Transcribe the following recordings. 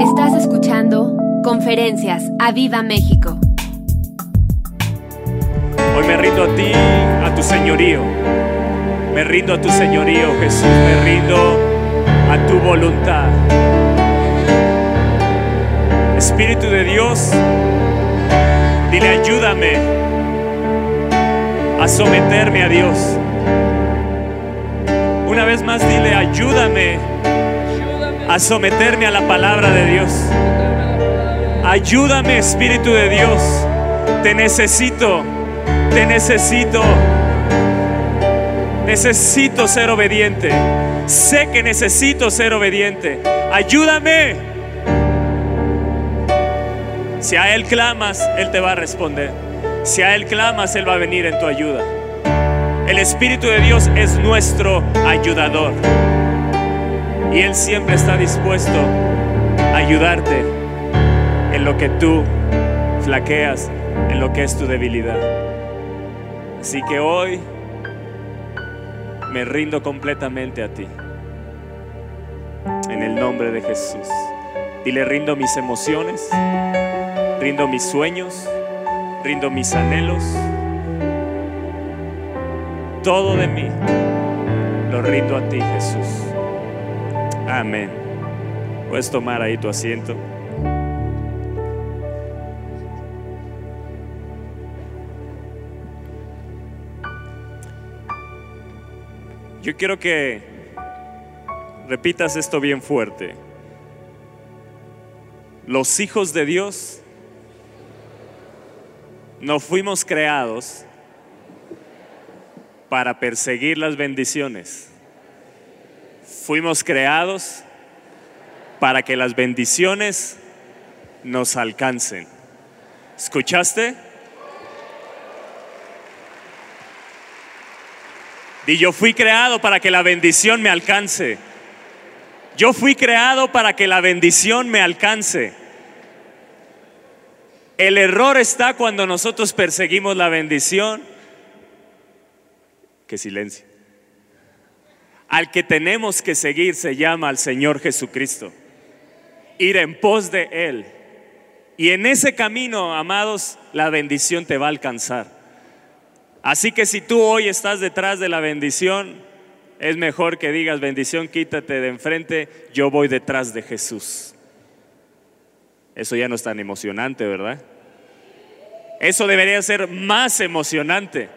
Estás escuchando Conferencias a Viva México. Hoy me rindo a ti, a tu señorío. Me rindo a tu señorío, Jesús. Me rindo a tu voluntad. Espíritu de Dios, dile ayúdame a someterme a Dios. Una vez más dile ayúdame a someterme a la palabra de Dios. Ayúdame Espíritu de Dios. Te necesito, te necesito. Necesito ser obediente. Sé que necesito ser obediente. Ayúdame. Si a Él clamas, Él te va a responder. Si a Él clamas, Él va a venir en tu ayuda. El Espíritu de Dios es nuestro ayudador. Y Él siempre está dispuesto a ayudarte en lo que tú flaqueas, en lo que es tu debilidad. Así que hoy me rindo completamente a ti. En el nombre de Jesús. Y le rindo mis emociones, rindo mis sueños, rindo mis anhelos. Todo de mí lo rindo a ti, Jesús. Amén. Puedes tomar ahí tu asiento. Yo quiero que repitas esto bien fuerte. Los hijos de Dios no fuimos creados para perseguir las bendiciones. Fuimos creados para que las bendiciones nos alcancen. ¿Escuchaste? Y yo fui creado para que la bendición me alcance. Yo fui creado para que la bendición me alcance. El error está cuando nosotros perseguimos la bendición. Que silencio. Al que tenemos que seguir se llama al Señor Jesucristo. Ir en pos de Él. Y en ese camino, amados, la bendición te va a alcanzar. Así que si tú hoy estás detrás de la bendición, es mejor que digas, bendición, quítate de enfrente, yo voy detrás de Jesús. Eso ya no es tan emocionante, ¿verdad? Eso debería ser más emocionante.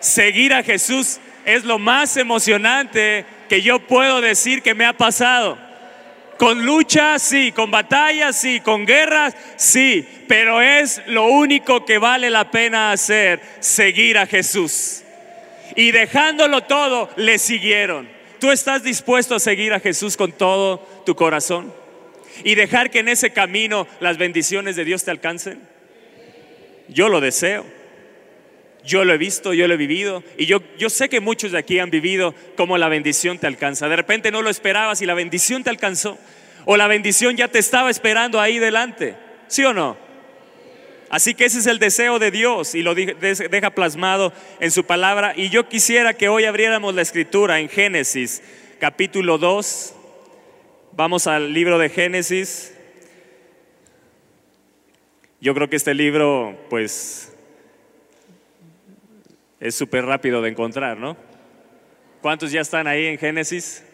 Seguir a Jesús es lo más emocionante que yo puedo decir que me ha pasado. Con luchas, sí, con batallas, sí, con guerras, sí, pero es lo único que vale la pena hacer, seguir a Jesús. Y dejándolo todo, le siguieron. ¿Tú estás dispuesto a seguir a Jesús con todo tu corazón? Y dejar que en ese camino las bendiciones de Dios te alcancen? Yo lo deseo. Yo lo he visto, yo lo he vivido y yo, yo sé que muchos de aquí han vivido como la bendición te alcanza. De repente no lo esperabas y la bendición te alcanzó o la bendición ya te estaba esperando ahí delante. ¿Sí o no? Así que ese es el deseo de Dios y lo deja plasmado en su palabra. Y yo quisiera que hoy abriéramos la escritura en Génesis capítulo 2. Vamos al libro de Génesis. Yo creo que este libro, pues, es súper rápido de encontrar, ¿no? ¿Cuántos ya están ahí en Génesis?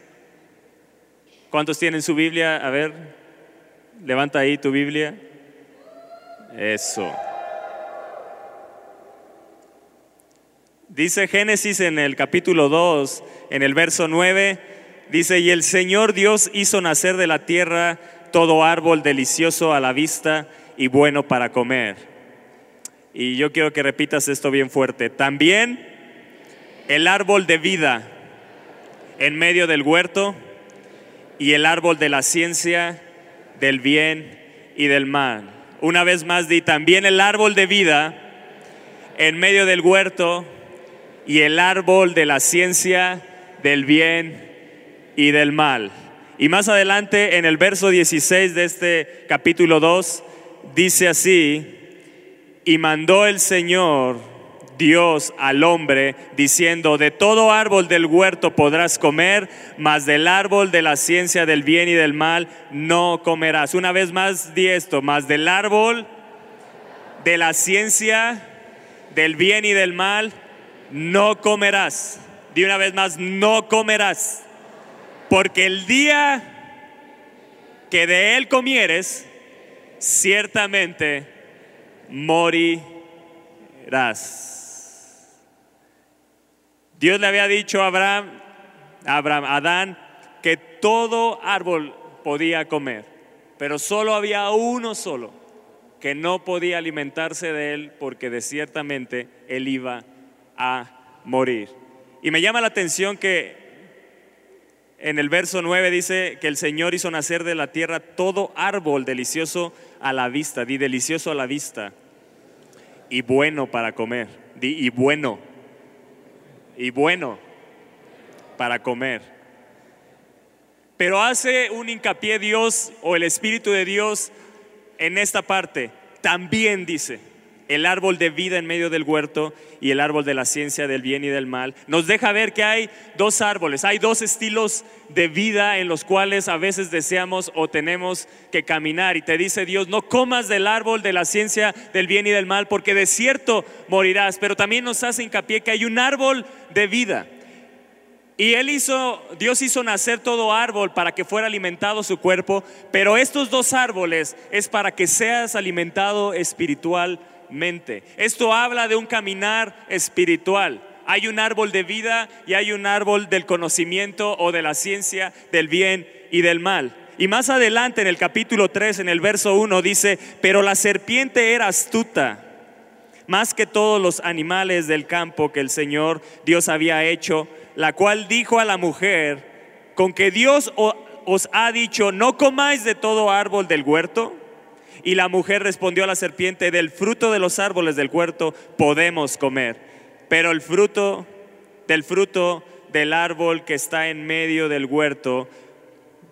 ¿Cuántos tienen su Biblia? A ver, levanta ahí tu Biblia. Eso. Dice Génesis en el capítulo 2, en el verso 9, dice, y el Señor Dios hizo nacer de la tierra todo árbol delicioso a la vista y bueno para comer y yo quiero que repitas esto bien fuerte. También el árbol de vida en medio del huerto y el árbol de la ciencia, del bien y del mal. Una vez más di también el árbol de vida en medio del huerto y el árbol de la ciencia, del bien y del mal. Y más adelante en el verso 16 de este capítulo 2 dice así, y mandó el Señor Dios al hombre, diciendo, de todo árbol del huerto podrás comer, mas del árbol de la ciencia del bien y del mal no comerás. Una vez más di esto, mas del árbol de la ciencia del bien y del mal no comerás. Di una vez más, no comerás. Porque el día que de él comieres, ciertamente morirás. Dios le había dicho a Abraham, a Abraham, Adán, que todo árbol podía comer, pero solo había uno solo que no podía alimentarse de él porque de ciertamente él iba a morir. Y me llama la atención que en el verso 9 dice que el Señor hizo nacer de la tierra todo árbol delicioso a la vista, di delicioso a la vista y bueno para comer, di y bueno y bueno para comer. Pero hace un hincapié Dios o el Espíritu de Dios en esta parte. También dice, el árbol de vida en medio del huerto y el árbol de la ciencia del bien y del mal, nos deja ver que hay dos árboles, hay dos estilos de vida en los cuales a veces deseamos o tenemos que caminar. Y te dice Dios, no comas del árbol de la ciencia del bien y del mal, porque de cierto morirás. Pero también nos hace hincapié que hay un árbol de vida. Y él hizo, Dios hizo nacer todo árbol para que fuera alimentado su cuerpo, pero estos dos árboles es para que seas alimentado esto habla de un caminar espiritual. Hay un árbol de vida y hay un árbol del conocimiento o de la ciencia del bien y del mal. Y más adelante en el capítulo 3, en el verso 1, dice, pero la serpiente era astuta, más que todos los animales del campo que el Señor Dios había hecho, la cual dijo a la mujer, con que Dios os ha dicho, no comáis de todo árbol del huerto. Y la mujer respondió a la serpiente, del fruto de los árboles del huerto podemos comer, pero el fruto del fruto del árbol que está en medio del huerto,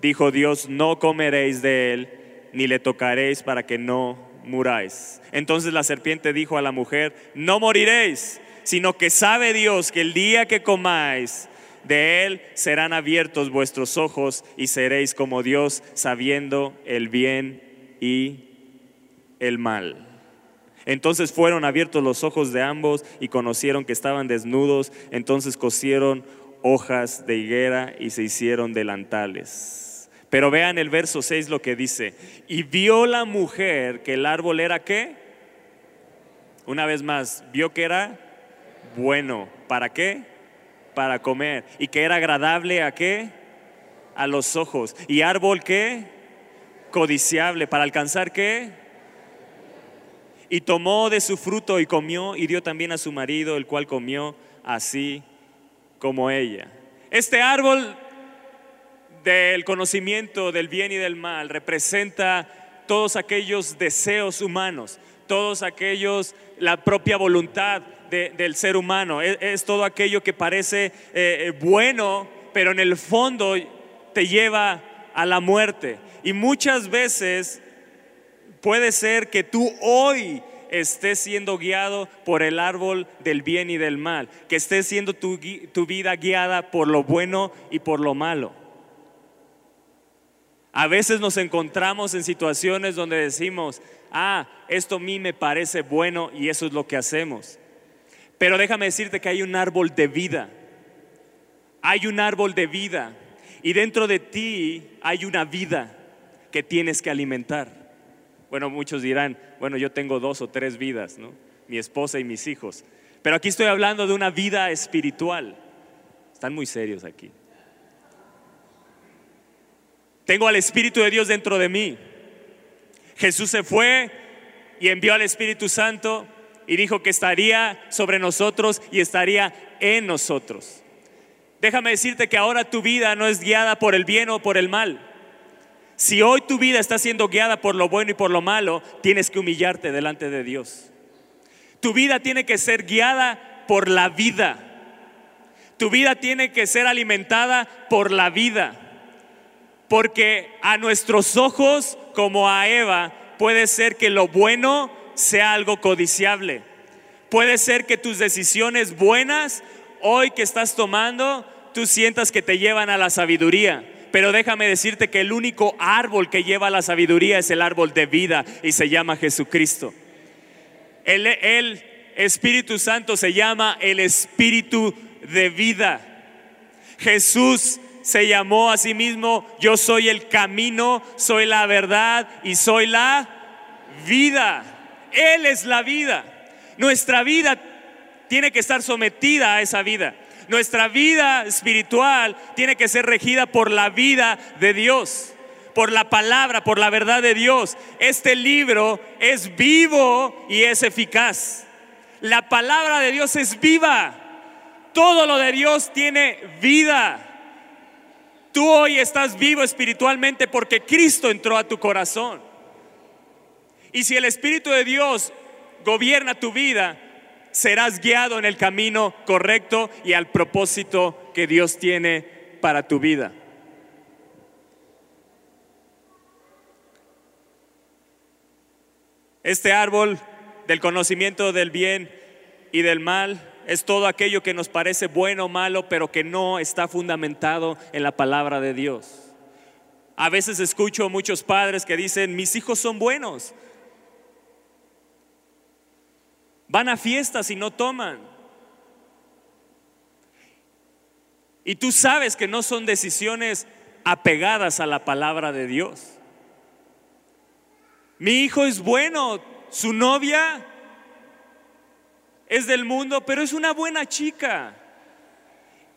dijo Dios, no comeréis de él, ni le tocaréis para que no muráis. Entonces la serpiente dijo a la mujer, no moriréis, sino que sabe Dios que el día que comáis, de él serán abiertos vuestros ojos y seréis como Dios, sabiendo el bien y el mal. Entonces fueron abiertos los ojos de ambos y conocieron que estaban desnudos. Entonces cosieron hojas de higuera y se hicieron delantales. Pero vean el verso 6 lo que dice. Y vio la mujer que el árbol era qué? Una vez más, vio que era bueno. ¿Para qué? Para comer. Y que era agradable a qué? A los ojos. ¿Y árbol qué? Codiciable. ¿Para alcanzar qué? Y tomó de su fruto y comió y dio también a su marido, el cual comió así como ella. Este árbol del conocimiento del bien y del mal representa todos aquellos deseos humanos, todos aquellos, la propia voluntad del ser humano. Es, todo aquello que parece eh, eh, bueno, pero en el fondo te lleva a la muerte. Y muchas veces Puede ser que tú hoy estés siendo guiado por el árbol del bien y del mal, que estés siendo tu, tu, vida guiada por lo bueno y por lo malo. A veces nos encontramos en situaciones donde decimos, ah, esto a mí me parece bueno y eso es lo que hacemos. Pero déjame decirte que hay un árbol de vida. Hay un árbol de vida. Y dentro de ti hay una vida que tienes que alimentar. Bueno, muchos dirán, bueno, yo tengo dos o tres vidas, ¿no? Mi esposa y mis hijos. Pero aquí estoy hablando de una vida espiritual. Están muy serios aquí. Tengo al Espíritu de Dios dentro de mí. Jesús se fue y envió al Espíritu Santo y dijo que estaría sobre nosotros y estaría en nosotros. Déjame decirte que ahora tu vida no es guiada por el bien o por el mal. Si hoy tu vida está siendo guiada por lo bueno y por lo malo, tienes que humillarte delante de Dios. Tu vida tiene que ser guiada por la vida. Tu vida tiene que ser alimentada por la vida. Porque a nuestros ojos, como a Eva, puede ser que lo bueno sea algo codiciable. Puede ser que tus decisiones buenas hoy que estás tomando, tú sientas que te llevan a la sabiduría. Pero déjame decirte que el único árbol que lleva la sabiduría es el árbol de vida y se llama Jesucristo. El Espíritu Santo se llama el Espíritu de vida. Jesús se llamó a sí mismo, yo soy el camino, soy la verdad y soy la vida. Él es la vida. Nuestra vida tiene que estar sometida a esa vida. Nuestra vida espiritual tiene que ser regida por la vida de Dios, por la palabra, por la verdad de Dios. Este libro es vivo y es eficaz. La palabra de Dios es viva. Todo lo de Dios tiene vida. Tú hoy estás vivo espiritualmente porque Cristo entró a tu corazón. Y si el Espíritu de Dios gobierna tu vida, serás guiado en el camino correcto y al propósito que Dios tiene para tu vida. Este árbol del conocimiento del bien y del mal es todo aquello que nos parece bueno o malo, pero que no está fundamentado en la palabra de Dios. A veces escucho muchos padres que dicen, mis hijos son buenos, van a fiestas y no toman. Y tú sabes que no son decisiones apegadas a la palabra de Dios. Mi hijo es bueno, su novia es del mundo, pero es una buena chica.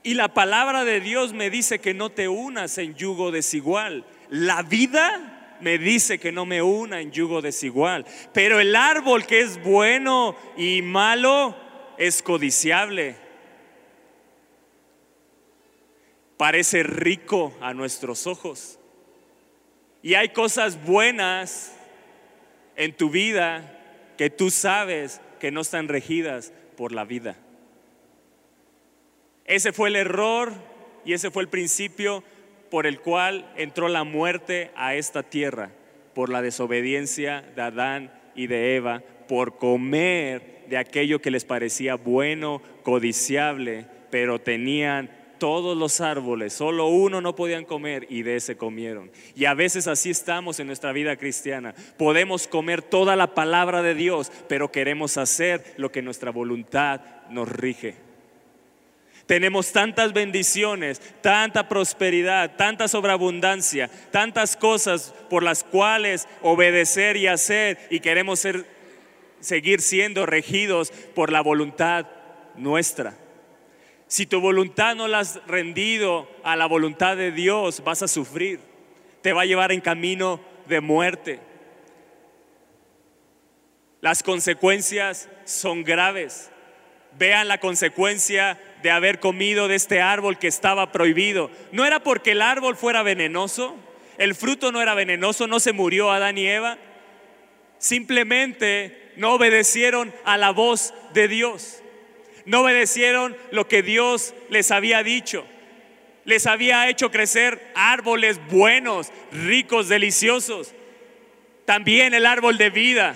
Y la palabra de Dios me dice que no te unas en yugo desigual. La vida me dice que no me una en yugo desigual. Pero el árbol que es bueno y malo es codiciable. Parece rico a nuestros ojos. Y hay cosas buenas en tu vida que tú sabes que no están regidas por la vida. Ese fue el error y ese fue el principio por el cual entró la muerte a esta tierra, por la desobediencia de Adán y de Eva, por comer de aquello que les parecía bueno, codiciable, pero tenían todos los árboles, solo uno no podían comer y de ese comieron. Y a veces así estamos en nuestra vida cristiana. Podemos comer toda la palabra de Dios, pero queremos hacer lo que nuestra voluntad nos rige. Tenemos tantas bendiciones, tanta prosperidad, tanta sobreabundancia, tantas cosas por las cuales obedecer y hacer y queremos ser, seguir siendo regidos por la voluntad nuestra. Si tu voluntad no la has rendido a la voluntad de Dios, vas a sufrir. Te va a llevar en camino de muerte. Las consecuencias son graves. Vean la consecuencia de haber comido de este árbol que estaba prohibido. No era porque el árbol fuera venenoso, el fruto no era venenoso, no se murió Adán y Eva. Simplemente no obedecieron a la voz de Dios no obedecieron lo que Dios les había dicho. Les había hecho crecer árboles buenos, ricos, deliciosos. También el árbol de vida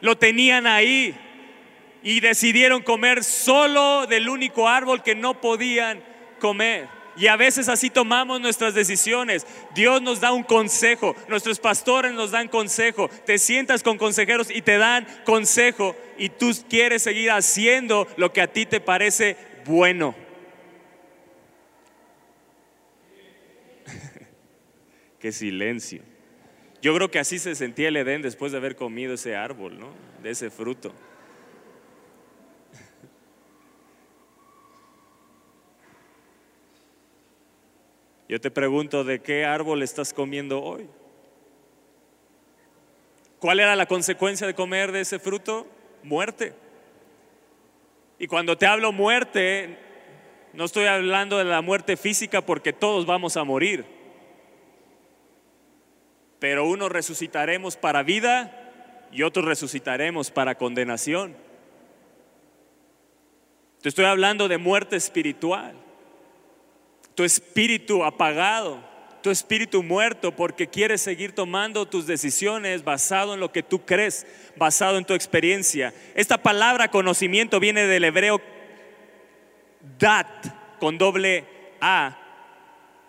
lo tenían ahí y decidieron comer solo del único árbol que no podían comer. Y a veces así tomamos nuestras decisiones. Dios nos da un consejo, nuestros pastores nos dan consejo. Te sientas con consejeros y te dan consejo y tú quieres seguir haciendo lo que a ti te parece bueno. Qué silencio. Yo creo que así se sentía el Edén después de haber comido ese árbol, ¿no? De ese fruto. Yo te pregunto, ¿de qué árbol estás comiendo hoy? ¿Cuál era la consecuencia de comer de ese fruto? Muerte. Y cuando te hablo muerte, no estoy hablando de la muerte física porque todos vamos a morir. Pero unos resucitaremos para vida y otros resucitaremos para condenación. Te estoy hablando de muerte espiritual tu espíritu apagado, tu espíritu muerto porque quieres seguir tomando tus decisiones basado en lo que tú crees, basado en tu experiencia. Esta palabra conocimiento viene del hebreo dat con doble A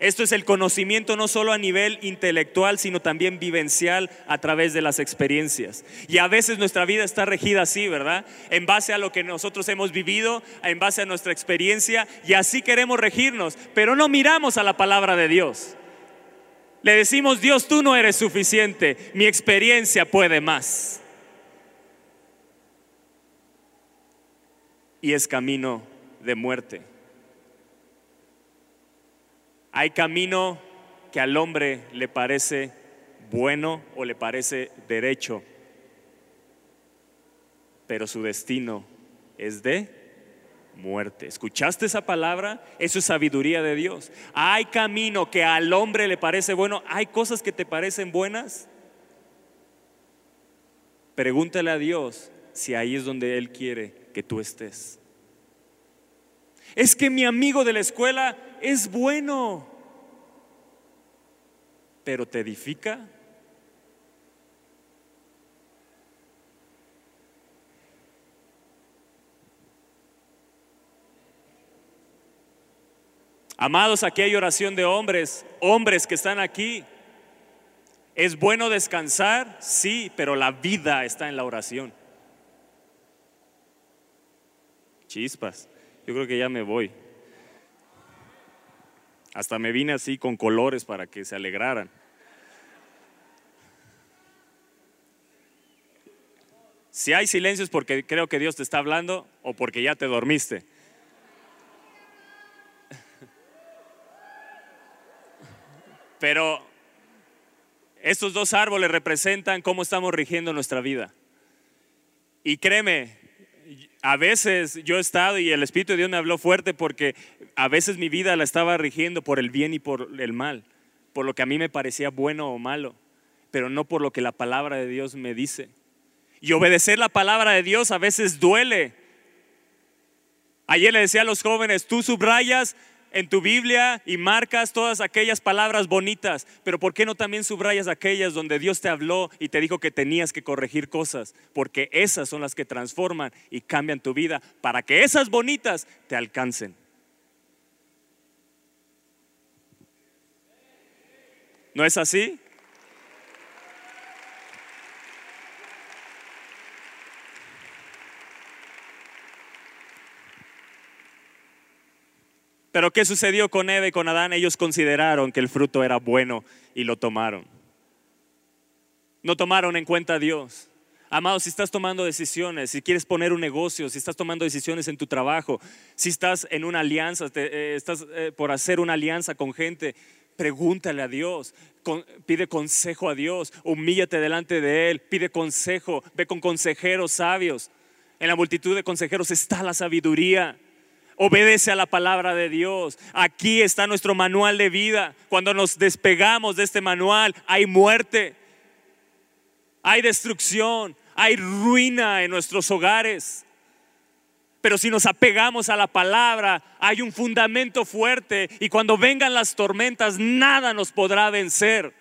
esto es el conocimiento no solo a nivel intelectual, sino también vivencial a través de las experiencias. Y a veces nuestra vida está regida así, ¿verdad? En base a lo que nosotros hemos vivido, en base a nuestra experiencia, y así queremos regirnos, pero no miramos a la palabra de Dios. Le decimos, Dios, tú no eres suficiente, mi experiencia puede más. Y es camino de muerte. Hay camino que al hombre le parece bueno o le parece derecho, pero su destino es de muerte. ¿Escuchaste esa palabra? Eso es sabiduría de Dios. Hay camino que al hombre le parece bueno. ¿Hay cosas que te parecen buenas? Pregúntale a Dios si ahí es donde Él quiere que tú estés. Es que mi amigo de la escuela es bueno, pero te edifica. Amados, aquí hay oración de hombres, hombres que están aquí. ¿Es bueno descansar? Sí, pero la vida está en la oración. Chispas, yo creo que ya me voy. Hasta me vine así con colores para que se alegraran. Si hay silencio es porque creo que Dios te está hablando o porque ya te dormiste. Pero estos dos árboles representan cómo estamos rigiendo nuestra vida. Y créeme, a veces yo he estado y el Espíritu de Dios me habló fuerte porque a veces mi vida la estaba rigiendo por el bien y por el mal, por lo que a mí me parecía bueno o malo, pero no por lo que la palabra de Dios me dice. Y obedecer la palabra de Dios a veces duele. Ayer le decía a los jóvenes, tú subrayas en tu Biblia y marcas todas aquellas palabras bonitas, pero ¿por qué no también subrayas aquellas donde Dios te habló y te dijo que tenías que corregir cosas? Porque esas son las que transforman y cambian tu vida para que esas bonitas te alcancen. ¿No es así? Pero ¿qué sucedió con Eva y con Adán? Ellos consideraron que el fruto era bueno y lo tomaron. No tomaron en cuenta a Dios. Amado, si estás tomando decisiones, si quieres poner un negocio, si estás tomando decisiones en tu trabajo, si estás en una alianza, eh, estás eh, por hacer una alianza con gente, pregúntale a Dios, pide consejo a Dios, humíllate delante de Él, pide consejo, ve con consejeros sabios. En la multitud de consejeros está la sabiduría obedece a la palabra de Dios. Aquí está nuestro manual de vida. Cuando nos despegamos de este manual, hay muerte, hay destrucción, hay ruina en nuestros hogares. Pero si nos apegamos a la palabra, hay un fundamento fuerte y cuando vengan las tormentas, nada nos podrá vencer.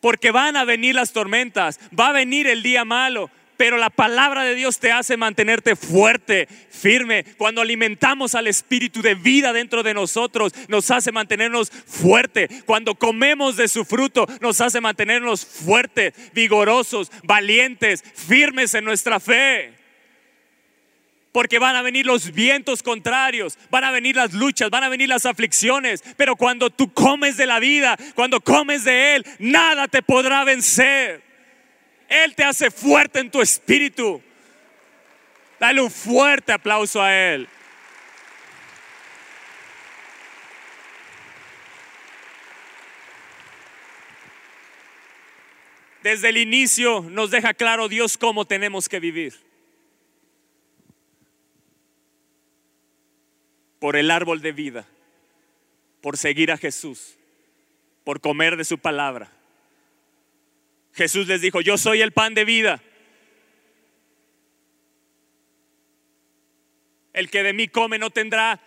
Porque van a venir las tormentas, va a venir el día malo, pero la palabra de Dios te hace mantenerte fuerte, firme. Cuando alimentamos al espíritu de vida dentro de nosotros, nos hace mantenernos fuerte. Cuando comemos de su fruto, nos hace mantenernos fuertes, vigorosos, valientes, firmes en nuestra fe. Porque van a venir los vientos contrarios, van a venir las luchas, van a venir las aflicciones. Pero cuando tú comes de la vida, cuando comes de Él, nada te podrá vencer. Él te hace fuerte en tu espíritu. Dale un fuerte aplauso a Él. Desde el inicio nos deja claro Dios cómo tenemos que vivir. Por el árbol de vida, por seguir a Jesús, por comer de su palabra Jesús les dijo, yo soy el pan de vida. El que de mí come no tendrá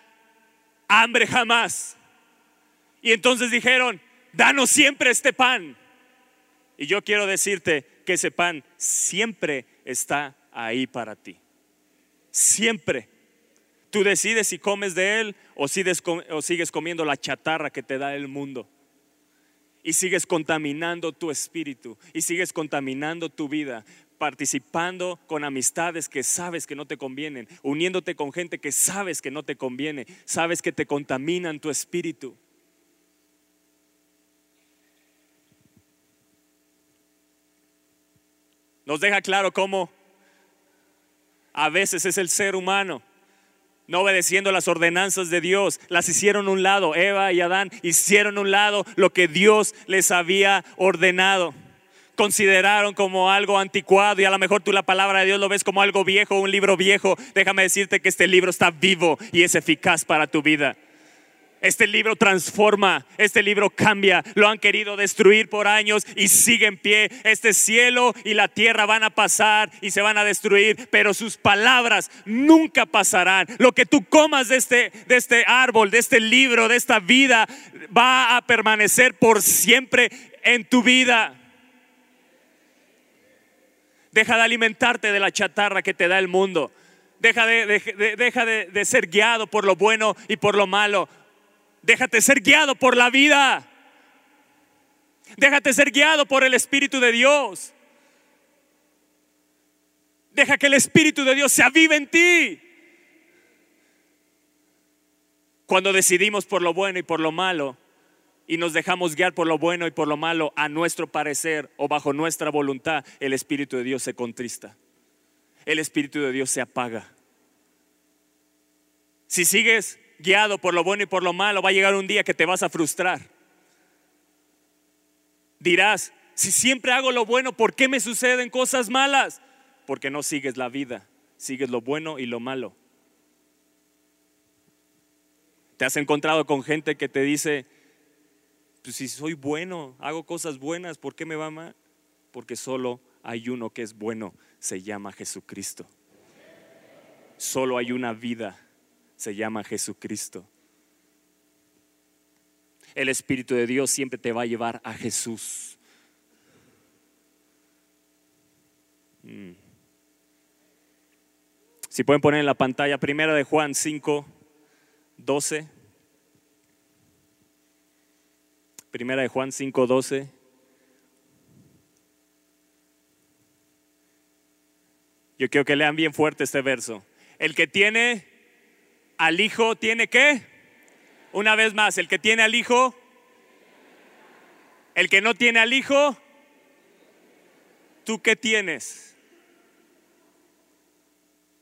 hambre jamás. Y entonces dijeron, danos siempre este pan. Y yo quiero decirte que ese pan siempre está ahí para ti. Siempre. Tú decides si comes de él o, sigues comiendo la chatarra que te da el mundo. Y sigues contaminando tu espíritu y sigues contaminando tu vida participando con amistades que sabes que no te convienen, uniéndote con gente que sabes que no te conviene, sabes que te contaminan tu espíritu. Nos deja claro cómo a veces es el ser humano no obedeciendo las ordenanzas de Dios, las hicieron un lado. Eva y Adán hicieron un lado lo que Dios les había ordenado. Consideraron como algo anticuado y a lo mejor tú la palabra de Dios lo ves como algo viejo, un libro viejo. Déjame decirte que este libro está vivo y es eficaz para tu vida. Este libro transforma, este libro cambia. Lo han querido destruir por años y sigue en pie. Este cielo y la tierra van a pasar y se van a destruir, pero sus palabras nunca pasarán. Lo que tú comas de este, de este árbol, de este libro, de esta vida, va a permanecer por siempre en tu vida. Deja de alimentarte de la chatarra que te da el mundo. Deja de, deja de ser guiado por lo bueno y por lo malo. Déjate ser guiado por la vida. Déjate ser guiado por el Espíritu de Dios. Deja que el Espíritu de Dios se avive en ti. Cuando decidimos por lo bueno y por lo malo y nos dejamos guiar por lo bueno y por lo malo a nuestro parecer o bajo nuestra voluntad, el Espíritu de Dios se contrista. El Espíritu de Dios se apaga. Si sigues guiado por lo bueno y por lo malo, va a llegar un día que te vas a frustrar. Dirás, si siempre hago lo bueno, ¿por qué me suceden cosas malas? Porque no sigues la vida, sigues lo bueno y lo malo. Te has encontrado con gente que te dice, pues si soy bueno, hago cosas buenas, ¿por qué me va mal? Porque solo hay uno que es bueno, se llama Jesucristo. Solo hay una vida se llama Jesucristo. El Espíritu de Dios siempre te va a llevar a Jesús. Mm. Si pueden poner en la pantalla, primera de Juan 5, 12. Primera de Juan 5, 12. Yo quiero que lean bien fuerte este verso. El que tiene al Hijo tiene que, una vez más, el que tiene al Hijo, el que no tiene al Hijo, ¿tú qué tienes?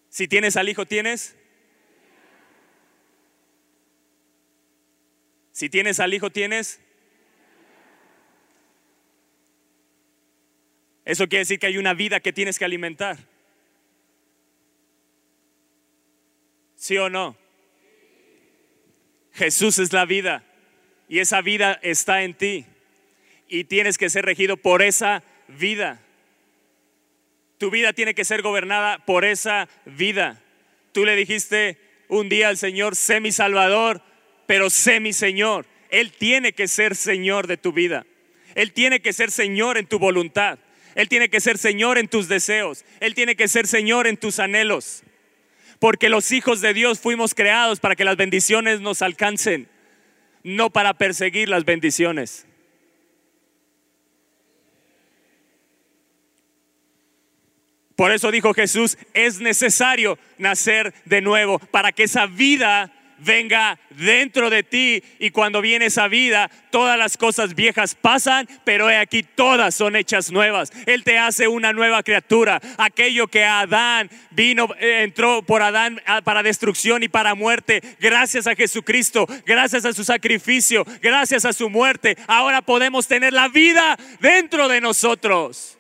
Si tienes al Hijo, ¿tienes? Si tienes al Hijo, ¿tienes? Eso quiere decir que hay una vida que tienes que alimentar. ¿Sí o no? Jesús es la vida y esa vida está en ti y tienes que ser regido por esa vida. Tu vida tiene que ser gobernada por esa vida. Tú le dijiste un día al Señor, sé mi Salvador, pero sé mi Señor. Él tiene que ser Señor de tu vida. Él tiene que ser Señor en tu voluntad. Él tiene que ser Señor en tus deseos. Él tiene que ser Señor en tus anhelos porque los hijos de Dios fuimos creados para que las bendiciones nos alcancen, no para perseguir las bendiciones. Por eso dijo Jesús, es necesario nacer de nuevo para que esa vida venga dentro de ti y cuando viene esa vida, todas las cosas viejas pasan, pero he aquí todas son hechas nuevas. Él te hace una nueva criatura. Aquello que Adán vino, eh, entró por Adán ah, para destrucción y para muerte, gracias a Jesucristo, gracias a su sacrificio, gracias a su muerte, ahora podemos tener la vida dentro de nosotros.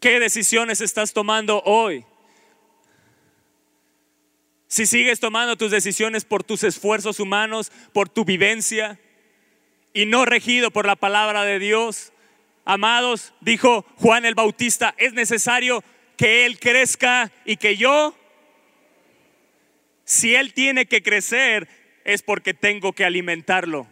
¿Qué decisiones estás tomando hoy? Si sigues tomando tus decisiones por tus esfuerzos humanos, por tu vivencia, y no regido por la palabra de Dios. Amados, dijo Juan el Bautista, es necesario que Él crezca y que yo, si Él tiene que crecer, es porque tengo que alimentarlo.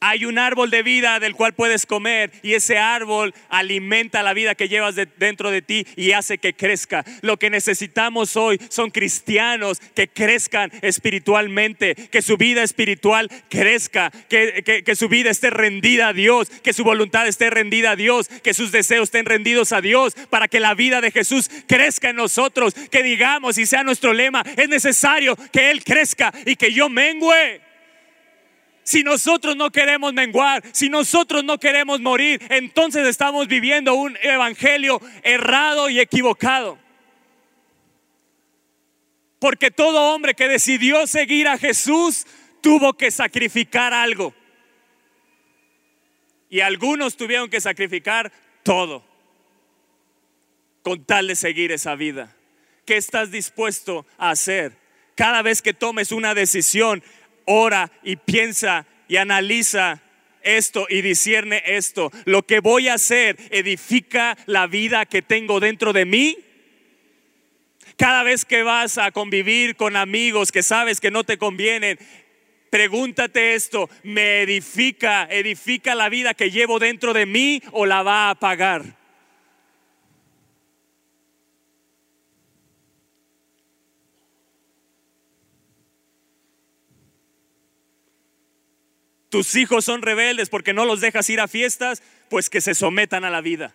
Hay un árbol de vida del cual puedes comer y ese árbol alimenta la vida que llevas dentro de ti y hace que crezca. Lo que necesitamos hoy son cristianos que crezcan espiritualmente, que su vida espiritual crezca, que, que su vida esté rendida a Dios, que su voluntad esté rendida a Dios, que sus deseos estén rendidos a Dios, para que la vida de Jesús crezca en nosotros, que digamos y sea nuestro lema, es necesario que Él crezca y que yo mengüe. Si nosotros no queremos menguar, si nosotros no queremos morir, entonces estamos viviendo un evangelio errado y equivocado. Porque todo hombre que decidió seguir a Jesús tuvo que sacrificar algo. Y algunos tuvieron que sacrificar todo con tal de seguir esa vida. ¿Qué estás dispuesto a hacer? Cada vez que tomes una decisión, ora y piensa y analiza esto y discierne esto. Lo que voy a hacer edifica la vida que tengo dentro de mí. Cada vez que vas a convivir con amigos que sabes que no te convienen, pregúntate esto, ¿me edifica, edifica la vida que llevo dentro de mí o la va a apagar? Tus hijos son rebeldes porque no los dejas ir a fiestas, pues que se sometan a la vida.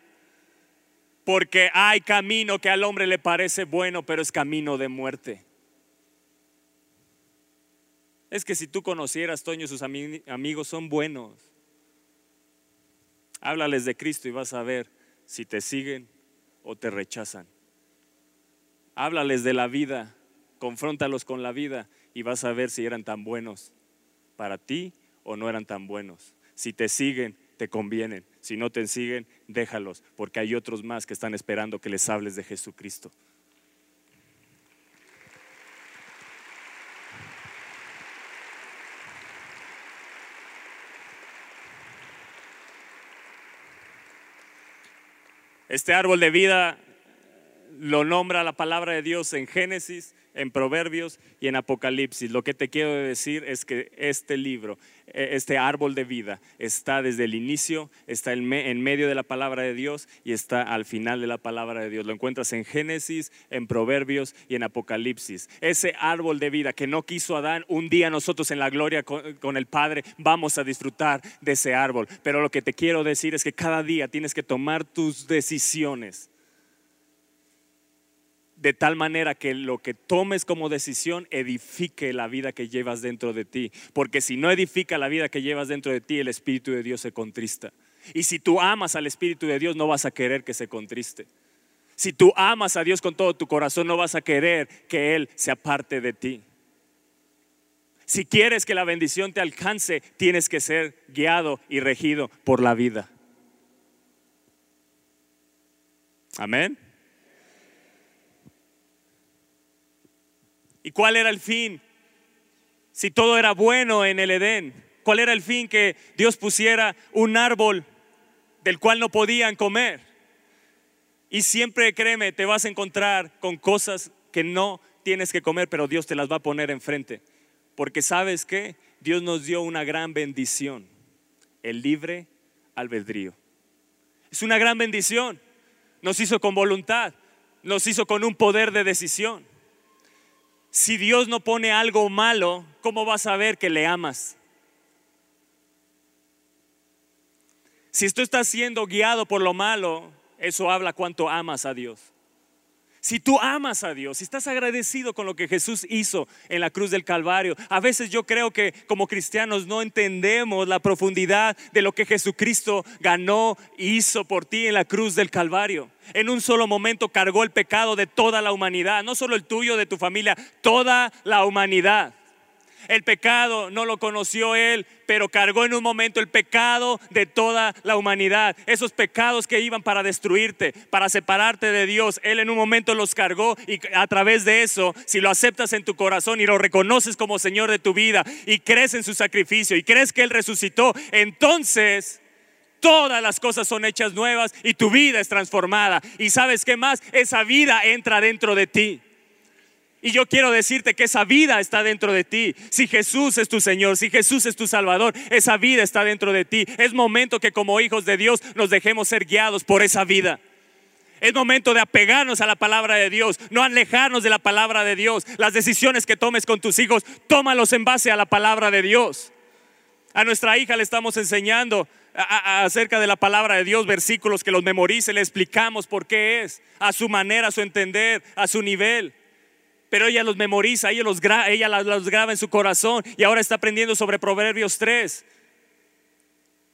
Porque hay camino que al hombre le parece bueno, pero es camino de muerte. Es que si tú conocieras, Toño, sus amigos son buenos. Háblales de Cristo y vas a ver si te siguen o te rechazan. Háblales de la vida, confróntalos con la vida y vas a ver si eran tan buenos para ti o no eran tan buenos. Si te siguen, te convienen. Si no te siguen, déjalos, porque hay otros más que están esperando que les hables de Jesucristo. Este árbol de vida lo nombra la palabra de Dios en Génesis, en Proverbios y en Apocalipsis. Lo que te quiero decir es que este libro, e, este árbol de vida, está desde el inicio, está en medio de la palabra de Dios y está al final de la palabra de Dios. Lo encuentras en Génesis, en Proverbios y en Apocalipsis. Ese árbol de vida que no quiso Adán, un día nosotros en la gloria con el Padre vamos a disfrutar de ese árbol. Pero lo que te quiero decir es que cada día tienes que tomar tus decisiones de tal manera que lo que tomes como decisión edifique la vida que llevas dentro de ti. Porque si no edifica la vida que llevas dentro de ti, el Espíritu de Dios se contrista. Y si tú amas al Espíritu de Dios, no vas a querer que se contriste. Si tú amas a Dios con todo tu corazón, no vas a querer que Él se aparte de ti. Si quieres que la bendición te alcance, tienes que ser guiado y regido por la vida. Amén. ¿Y cuál era el fin? Si todo era bueno en el Edén, ¿cuál era el fin que Dios pusiera un árbol del cual no podían comer? Y siempre, créeme, te vas a encontrar con cosas que no tienes que comer, pero Dios te las va a poner enfrente. Porque sabes que Dios nos dio una gran bendición, el libre albedrío. Es una gran bendición. Nos hizo con voluntad, nos hizo con un poder de decisión. Si Dios no pone algo malo, ¿cómo vas a ver que le amas? Si tú estás siendo guiado por lo malo, eso habla cuánto amas a Dios. Si tú amas a Dios, si estás agradecido con lo que Jesús hizo en la cruz del Calvario, a veces yo creo que como cristianos no entendemos la profundidad de lo que Jesucristo ganó hizo por ti en la cruz del Calvario. En un solo momento cargó el pecado de toda la humanidad, no solo el tuyo, de tu familia, toda la humanidad. El pecado no lo conoció él, pero cargó en un momento el pecado de toda la humanidad. Esos pecados que iban para destruirte, para separarte de Dios, él en un momento los cargó y a través de eso, si lo aceptas en tu corazón y lo reconoces como Señor de tu vida y crees en su sacrificio y crees que él resucitó, entonces todas las cosas son hechas nuevas y tu vida es transformada. Y sabes qué más, esa vida entra dentro de ti. Y yo quiero decirte que esa vida está dentro de ti. Si Jesús es tu Señor, si Jesús es tu Salvador, esa vida está dentro de ti. Es momento que como hijos de Dios nos dejemos ser guiados por esa vida. Es momento de apegarnos a la palabra de Dios, no alejarnos de la palabra de Dios. Las decisiones que tomes con tus hijos, tómalos en base a la palabra de Dios. A nuestra hija le estamos enseñando acerca de la palabra de Dios, versículos que los memorice, le explicamos por qué es, a su manera, a su entender, a su nivel pero ella los memoriza, ella los, ella graba en su corazón y ahora está aprendiendo sobre Proverbios 3.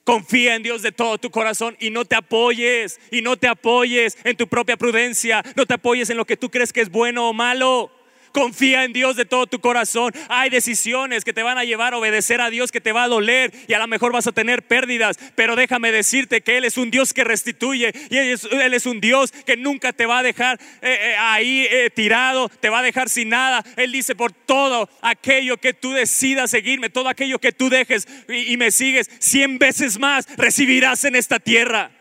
Confía en Dios de todo tu corazón y no te apoyes, y no te apoyes en tu propia prudencia, no te apoyes en lo que tú crees que es bueno o malo. Confía en Dios de todo tu corazón. Hay decisiones que te van a llevar a obedecer a Dios que te va a doler y a lo mejor vas a tener pérdidas. Pero déjame decirte que Él es un Dios que restituye y Él es, un Dios que nunca te va a dejar eh, eh, ahí eh, tirado, te va a dejar sin nada. Él dice por todo aquello que tú decidas seguirme, todo aquello que tú dejes y, y me sigues, cien veces más recibirás en esta tierra.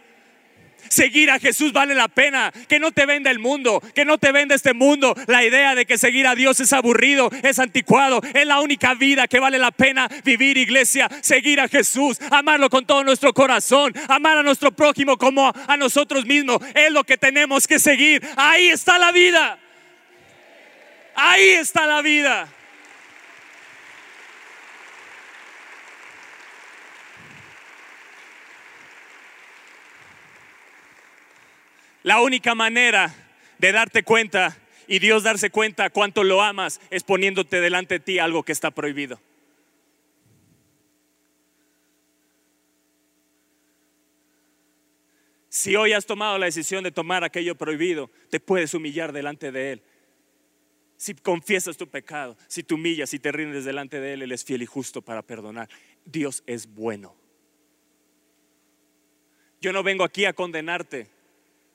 Seguir a Jesús vale la pena. Que no te venda el mundo, que no te venda este mundo la idea de que seguir a Dios es aburrido, es anticuado. Es la única vida que vale la pena vivir, iglesia. Seguir a Jesús, amarlo con todo nuestro corazón, amar a nuestro prójimo como a nosotros mismos. Es lo que tenemos que seguir. Ahí está la vida. Ahí está la vida. La única manera de darte cuenta y Dios darse cuenta cuánto lo amas es poniéndote delante de ti algo que está prohibido. Si hoy has tomado la decisión de tomar aquello prohibido, te puedes humillar delante de Él. Si confiesas tu pecado, si te humillas, si te rindes delante de Él, Él es fiel y justo para perdonar. Dios es bueno. Yo no vengo aquí a condenarte.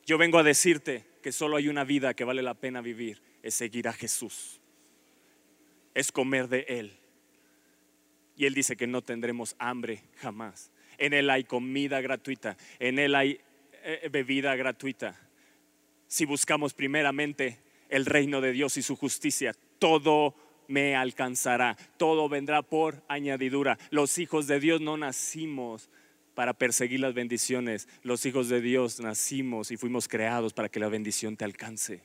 Yo vengo a decirte que solo hay una vida que vale la pena vivir, es seguir a Jesús, es comer de Él. Y Él dice que no tendremos hambre jamás. En Él hay comida gratuita, en Él hay eh, bebida gratuita. Si buscamos primeramente el reino de Dios y su justicia, todo me alcanzará, todo vendrá por añadidura. Los hijos de Dios no nacimos para perseguir las bendiciones. Los hijos de Dios nacimos y fuimos creados para que la bendición te alcance.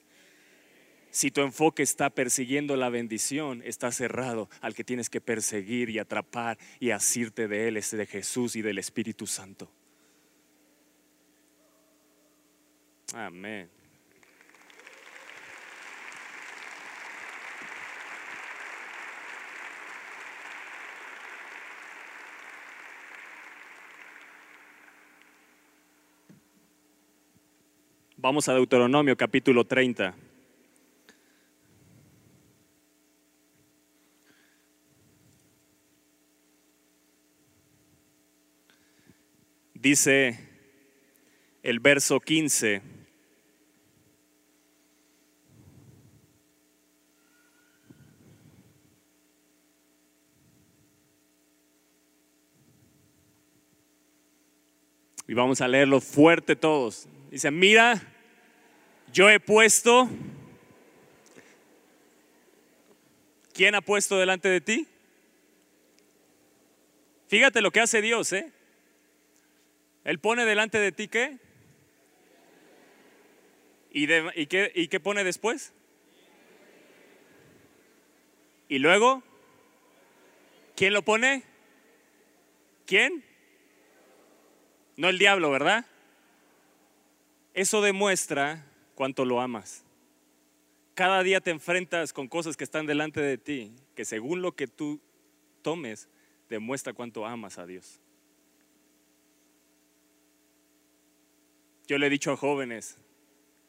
Si tu enfoque está persiguiendo la bendición, está cerrado al que tienes que perseguir y atrapar y asirte de Él, es de Jesús y del Espíritu Santo. Amén. Vamos a Deuteronomio capítulo 30. Dice el verso 15. Y vamos a leerlo fuerte todos. Dice, mira, yo he puesto... ¿Quién ha puesto delante de ti? Fíjate lo que hace Dios, ¿eh? Él pone delante de ti qué? ¿Y, qué, ¿Y qué pone después? ¿Y luego? ¿Quién lo pone? ¿Quién? No el diablo, ¿verdad? Eso demuestra cuánto lo amas. Cada día te enfrentas con cosas que están delante de ti, que según lo que tú tomes, demuestra cuánto amas a Dios. Yo le he dicho a jóvenes,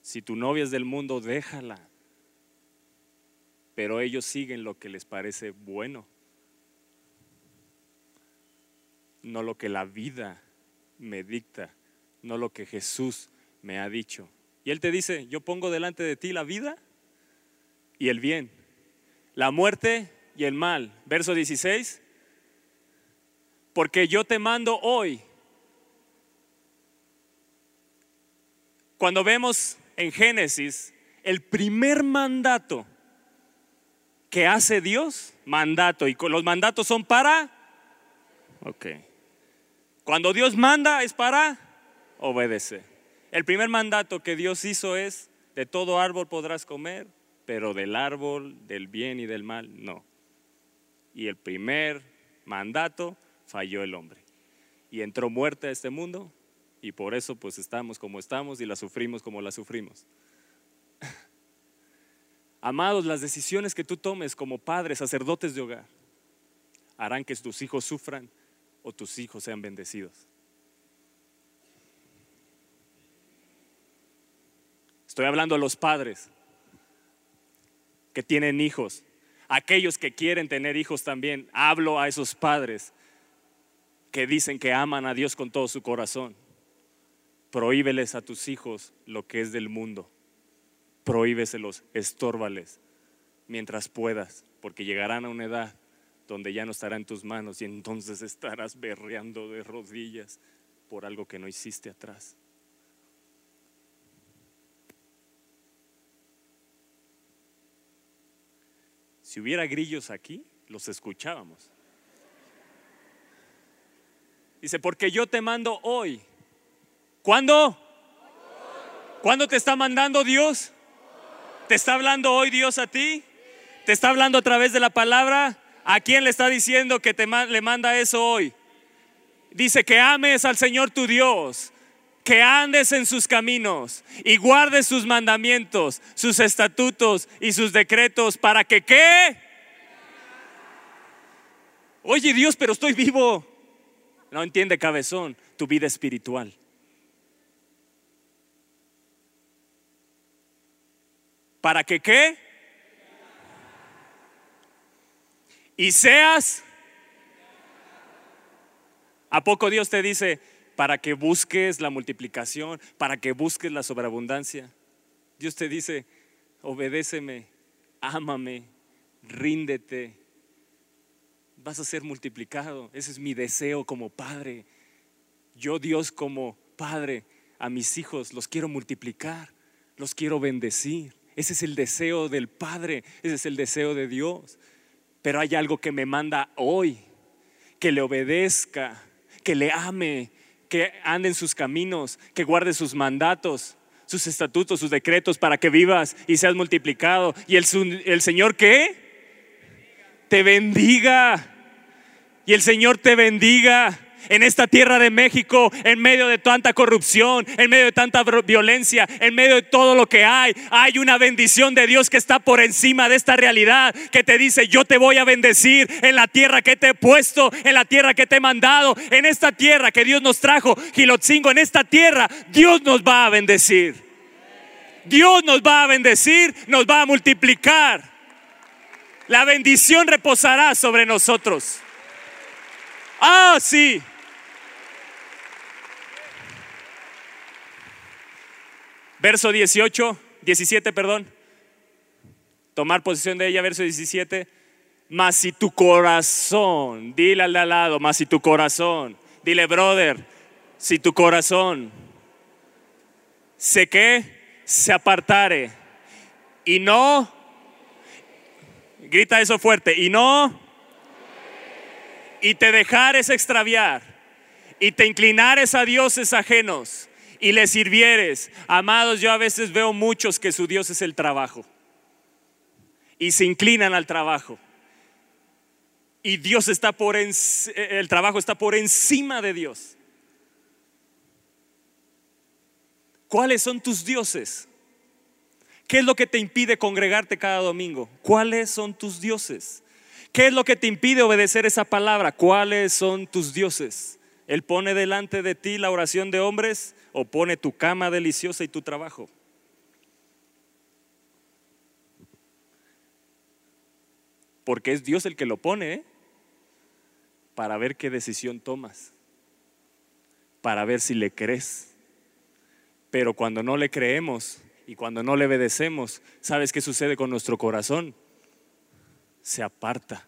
si tu novia es del mundo, déjala. Pero ellos siguen lo que les parece bueno, no lo que la vida me dicta, no lo que Jesús me ha dicho. Y Él te dice, yo pongo delante de ti la vida y el bien, la muerte y el mal. Verso 16, porque yo te mando hoy. Cuando vemos en Génesis el primer mandato que hace Dios, mandato, y los mandatos son para, ok. Cuando Dios manda es para obedecer. El primer mandato que Dios hizo es, de todo árbol podrás comer, pero del árbol del bien y del mal no. Y el primer mandato falló el hombre. Y entró muerte a este mundo y por eso pues estamos como estamos y la sufrimos como la sufrimos. Amados, las decisiones que tú tomes como padres, sacerdotes de hogar, harán que tus hijos sufran o tus hijos sean bendecidos. Estoy hablando a los padres que tienen hijos, aquellos que quieren tener hijos también. Hablo a esos padres que dicen que aman a Dios con todo su corazón. Prohíbeles a tus hijos lo que es del mundo. Prohíbeselos, estórbales mientras puedas, porque llegarán a una edad donde ya no estará en tus manos y entonces estarás berreando de rodillas por algo que no hiciste atrás. Si hubiera grillos aquí, los escuchábamos. Dice, porque yo te mando hoy. ¿Cuándo? ¿Cuándo te está mandando Dios? ¿Te está hablando hoy Dios a ti? ¿Te está hablando a través de la palabra? ¿A quién le está diciendo que te le manda eso hoy? Dice que ames al Señor tu Dios, que andes en sus caminos y guardes sus mandamientos, sus estatutos y sus decretos para que qué? Oye Dios, pero estoy vivo. No entiende cabezón tu vida espiritual. ¿Para que qué? Y seas... ¿A poco Dios te dice para que busques la multiplicación, para que busques la sobreabundancia? Dios te dice, obedéceme, ámame, ríndete, vas a ser multiplicado. Ese es mi deseo como padre. Yo Dios como padre a mis hijos los quiero multiplicar, los quiero bendecir. Ese es el deseo del Padre, ese es el deseo de Dios. Pero hay algo que me manda hoy, que le obedezca, que le ame, que ande en sus caminos, que guarde sus mandatos, sus estatutos, sus decretos para que vivas y seas multiplicado. ¿Y el, el Señor qué? Te bendiga. Y el Señor te bendiga en esta tierra de México, en medio de tanta corrupción, en medio de tanta violencia, en medio de todo lo que hay, hay una bendición de Dios que está por encima de esta realidad, que te dice, yo te voy a bendecir en la tierra que te he puesto, en la tierra que te he mandado, en esta tierra que Dios nos trajo, Gilotzingo, en esta tierra, Dios nos va a bendecir. Dios nos va a bendecir, nos va a multiplicar. La bendición reposará sobre nosotros. Ah, sí. Verso 18, 17, perdón. Tomar posición de ella, verso 17. Mas si tu corazón, dile al de al lado, mas si tu corazón, dile, brother, si tu corazón se que se apartare y no, grita eso fuerte, y no, y te dejares extraviar y te inclinares a dioses ajenos y le sirvieres. Amados, yo a veces veo muchos que su Dios es el trabajo y se inclinan al trabajo. Y Dios está por el trabajo está por encima de Dios. ¿Cuáles son tus dioses? ¿Qué es lo que te impide congregarte cada domingo? ¿Cuáles son tus dioses? ¿Qué es lo que te impide obedecer esa palabra? ¿Cuáles son tus dioses? Él pone delante de ti la oración de hombres o pone tu cama deliciosa y tu trabajo. Porque es Dios el que lo pone, ¿eh? Para ver qué decisión tomas. para ver si le crees. Pero cuando no le creemos y cuando no le obedecemos, ¿sabes qué sucede con nuestro corazón? Se aparta.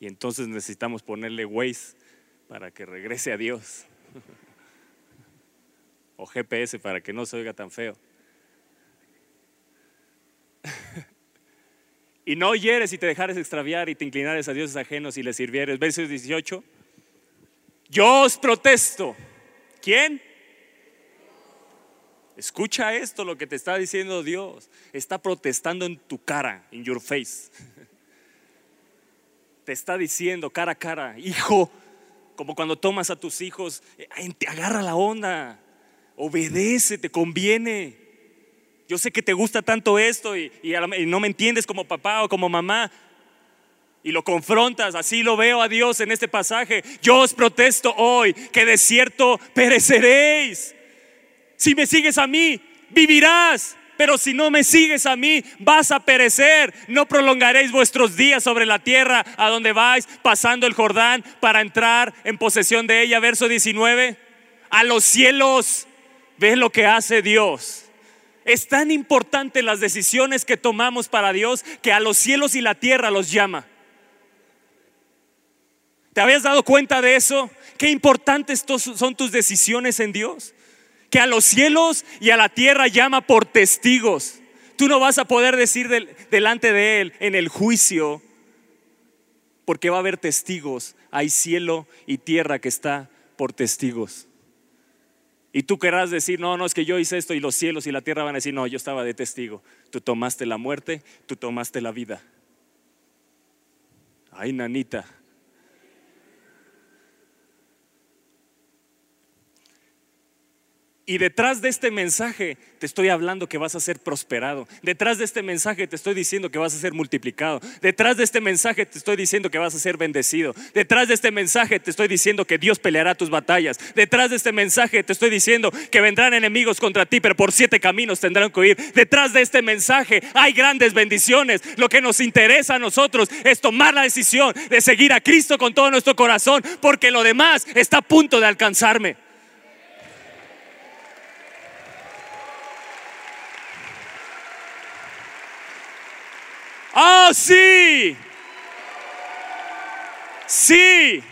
Y entonces necesitamos ponerle Waze para que regrese a Dios. O GPS para que no se oiga tan feo. y no oyeres y te dejares extraviar y te inclinares a dioses ajenos y les sirvieres. Versos 18. Yo os protesto. ¿Quién? Escucha esto, lo que te está diciendo Dios. Está protestando en tu cara, in your face. Te está diciendo cara a cara, hijo, como cuando tomas a tus hijos, agarra la onda, obedece, te conviene. Yo sé que te gusta tanto esto y, no me entiendes como papá o como mamá, y lo confrontas, así lo veo a Dios en este pasaje. Yo os protesto hoy que de cierto pereceréis. Si me sigues a mí, vivirás. Pero si no me sigues a mí, vas a perecer. No prolongaréis vuestros días sobre la tierra a donde vais, pasando el Jordán para entrar en posesión de ella. Verso 19. A los cielos, ve lo que hace Dios. Es tan importante las decisiones que tomamos para Dios que a los cielos y la tierra los llama. ¿Te habías dado cuenta de eso? Qué importantes son tus decisiones en Dios. Que a los cielos y a la tierra llama por testigos. Tú no vas a poder decir delante de Él en el juicio, porque va a haber testigos. Hay cielo y tierra que está por testigos. Y tú querrás decir, no, no, es que yo hice esto y los cielos y la tierra van a decir, no, yo estaba de testigo. Tú tomaste la muerte, tú tomaste la vida. Ay, nanita, Y detrás de este mensaje te estoy hablando que vas a ser prosperado. Detrás de este mensaje te estoy diciendo que vas a ser multiplicado. Detrás de este mensaje te estoy diciendo que vas a ser bendecido. Detrás de este mensaje te estoy diciendo que Dios peleará tus batallas. Detrás de este mensaje te estoy diciendo que vendrán enemigos contra ti, pero por siete caminos tendrán que huir. Detrás de este mensaje hay grandes bendiciones. Lo que nos interesa a nosotros es tomar la decisión de seguir a Cristo con todo nuestro corazón, porque lo demás está a punto de alcanzarme. Oh, sí. Sí.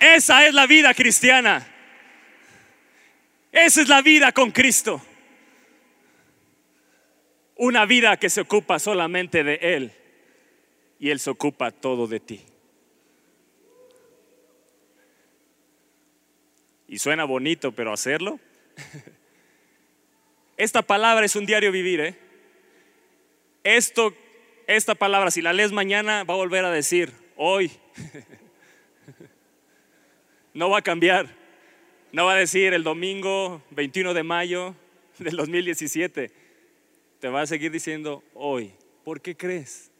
Esa es la vida cristiana. Esa es la vida con Cristo. Una vida que se ocupa solamente de Él y Él se ocupa todo de ti. Y suena bonito, pero hacerlo. Esta palabra es un diario vivir, ¿eh? Esto esta palabra, si la lees mañana, va a volver a decir, hoy. No va a cambiar. No va a decir el domingo 21 de mayo del 2017. Te va a seguir diciendo hoy. ¿Por qué crees?